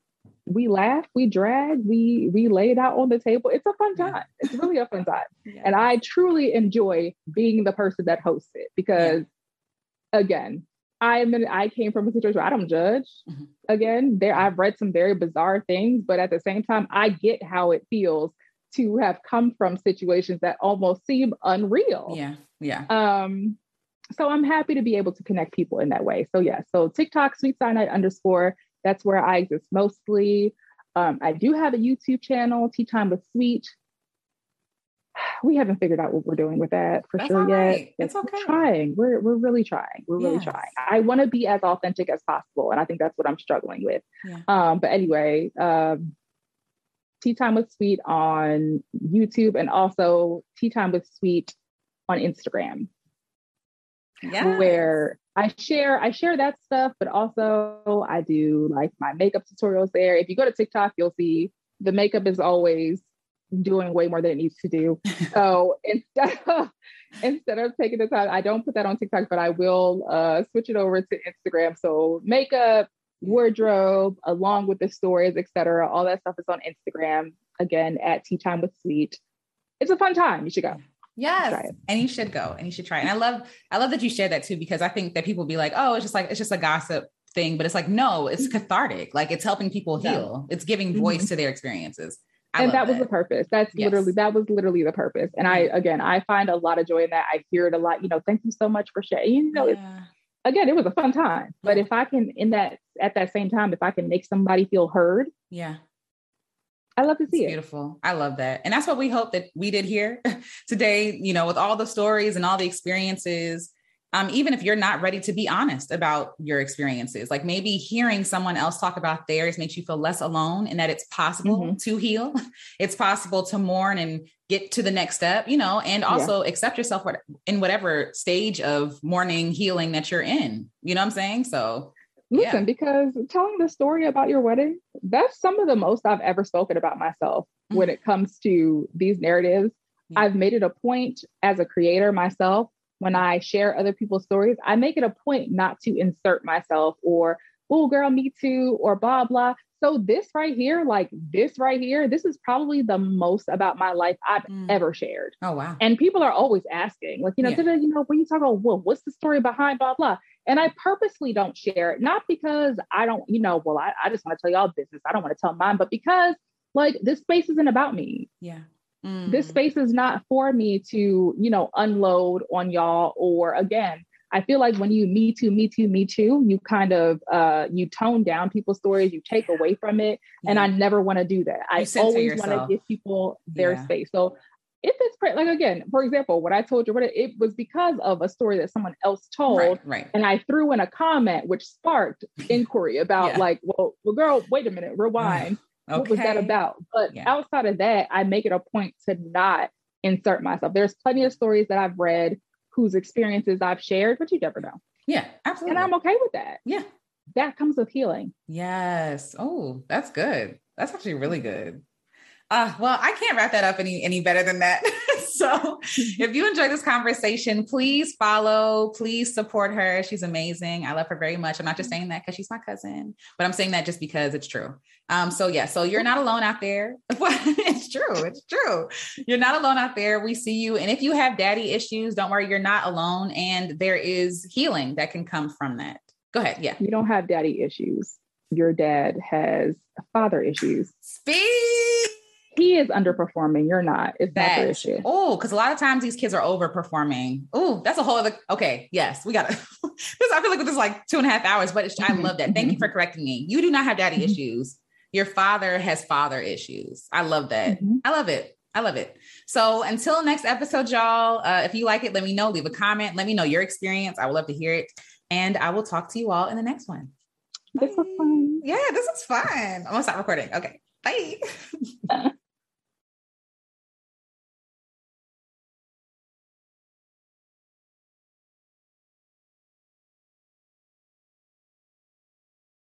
B: we laugh, we drag, we we lay it out on the table. It's a fun time. It's really a fun time. Yeah. And I truly enjoy being the person that hosts it because yeah. again, I am in, I came from a situation where I don't judge. Mm-hmm. Again, there I've read some very bizarre things, but at the same time, I get how it feels to have come from situations that almost seem unreal.
A: Yeah. Yeah.
B: Um, so I'm happy to be able to connect people in that way. So yeah, so TikTok sweet cyanide underscore that's where I exist mostly. Um, I do have a YouTube channel, Tea Time with Sweet. We haven't figured out what we're doing with that for
A: That's
B: sure
A: right.
B: yet.
A: It's okay.
B: We're trying. We're we're really trying. We're yes. really trying. I want to be as authentic as possible, and I think that's what I'm struggling with. Yeah. Um, but anyway, um, Tea Time with Sweet on YouTube, and also Tea Time with Sweet on Instagram.
A: Yeah.
B: Where I share I share that stuff, but also I do like my makeup tutorials there. If you go to TikTok, you'll see the makeup is always doing way more than it needs to do. so instead of instead of taking the time, I don't put that on TikTok, but I will uh, switch it over to Instagram. So makeup, wardrobe, along with the stories, etc. All that stuff is on Instagram. Again, at Tea Time with Sweet. It's a fun time. You should go.
A: Yes. And you should go and you should try. And I love, I love that you shared that too, because I think that people be like, oh, it's just like, it's just a gossip thing. But it's like, no, it's mm-hmm. cathartic. Like it's helping people heal. It's giving mm-hmm. voice mm-hmm. to their experiences.
B: I and that, that, was the purpose. That's yes. literally that was literally the purpose. And I again I find a lot of joy in that. I hear it a lot, you know, thank you so much for sharing. You know, yeah. again, it was a fun time. But if I can in that at that same time, if I can make somebody feel heard,
A: yeah,
B: I love to see
A: it's
B: it.
A: Beautiful. I love that. And that's what we hope that we did here today, you know, with all the stories and all the experiences. Um, even if you're not ready to be honest about your experiences, like maybe hearing someone else talk about theirs makes you feel less alone and that it's possible mm-hmm. to heal. It's possible to mourn and get to the next step, you know, and also yeah. accept yourself in whatever stage of mourning, healing that you're in. You know what I'm saying? So
B: Listen, yeah. because telling the story about your wedding, that's some of the most I've ever spoken about myself mm-hmm. when it comes to these narratives. Yeah. I've made it a point as a creator myself when I share other people's stories, I make it a point not to insert myself or, oh, girl, me too, or blah, blah. So, this right here, like this right here, this is probably the most about my life I've mm. ever shared.
A: Oh, wow.
B: And people are always asking, like, you know, yeah. you know, when you talk about, well, what's the story behind blah, blah? And I purposely don't share it, not because I don't, you know, well, I, I just want to tell y'all business. I don't want to tell mine, but because like this space isn't about me.
A: Yeah.
B: mm. this space is not for me to, you know, unload on y'all. Or again, I feel like when you me too, me too, me too, you kind of uh you tone down people's stories, you take away from it. Yeah. And I never want to do that. I always want to give people their yeah. space. So if it's like again, for example, what I told you, what it, it, was because of a story that someone else told,
A: right, right.
B: and I threw in a comment which sparked inquiry about yeah. like, well, well, girl, wait a minute, rewind. okay. What was that about? But yeah. outside of that, I make it a point to not insert myself. There's plenty of stories that I've read whose experiences I've shared, but you never know.
A: Yeah, absolutely.
B: And I'm okay with that.
A: Yeah.
B: That comes with healing.
A: Yes. Oh, that's good. That's actually really good. Uh, well, I can't wrap that up any any better than that. so, if you enjoyed this conversation, please follow, please support her. She's amazing. I love her very much. I'm not just saying that because she's my cousin, but I'm saying that just because it's true. Um, so yeah, so you're not alone out there. it's true. It's true. You're not alone out there. We see you. And if you have daddy issues, don't worry, you're not alone. And there is healing that can come from that. Go ahead. Yeah.
B: You don't have daddy issues. Your dad has father issues.
A: Speak
B: he is underperforming. You're not. It's that, not the issue.
A: Oh, because a lot of times these kids are overperforming. Oh, that's a whole other. Okay, yes, we got to. this I feel like this is like two and a half hours, but I love that. Thank you for correcting me. You do not have daddy mm-hmm. issues. Your father has father issues. I love that. Mm-hmm. I love it. I love it. So until next episode, y'all. Uh, if you like it, let me know. Leave a comment. Let me know your experience. I would love to hear it. And I will talk to you all in the next one.
B: This was fun.
A: Yeah, this was fun. I'm gonna stop recording. Okay. Bye.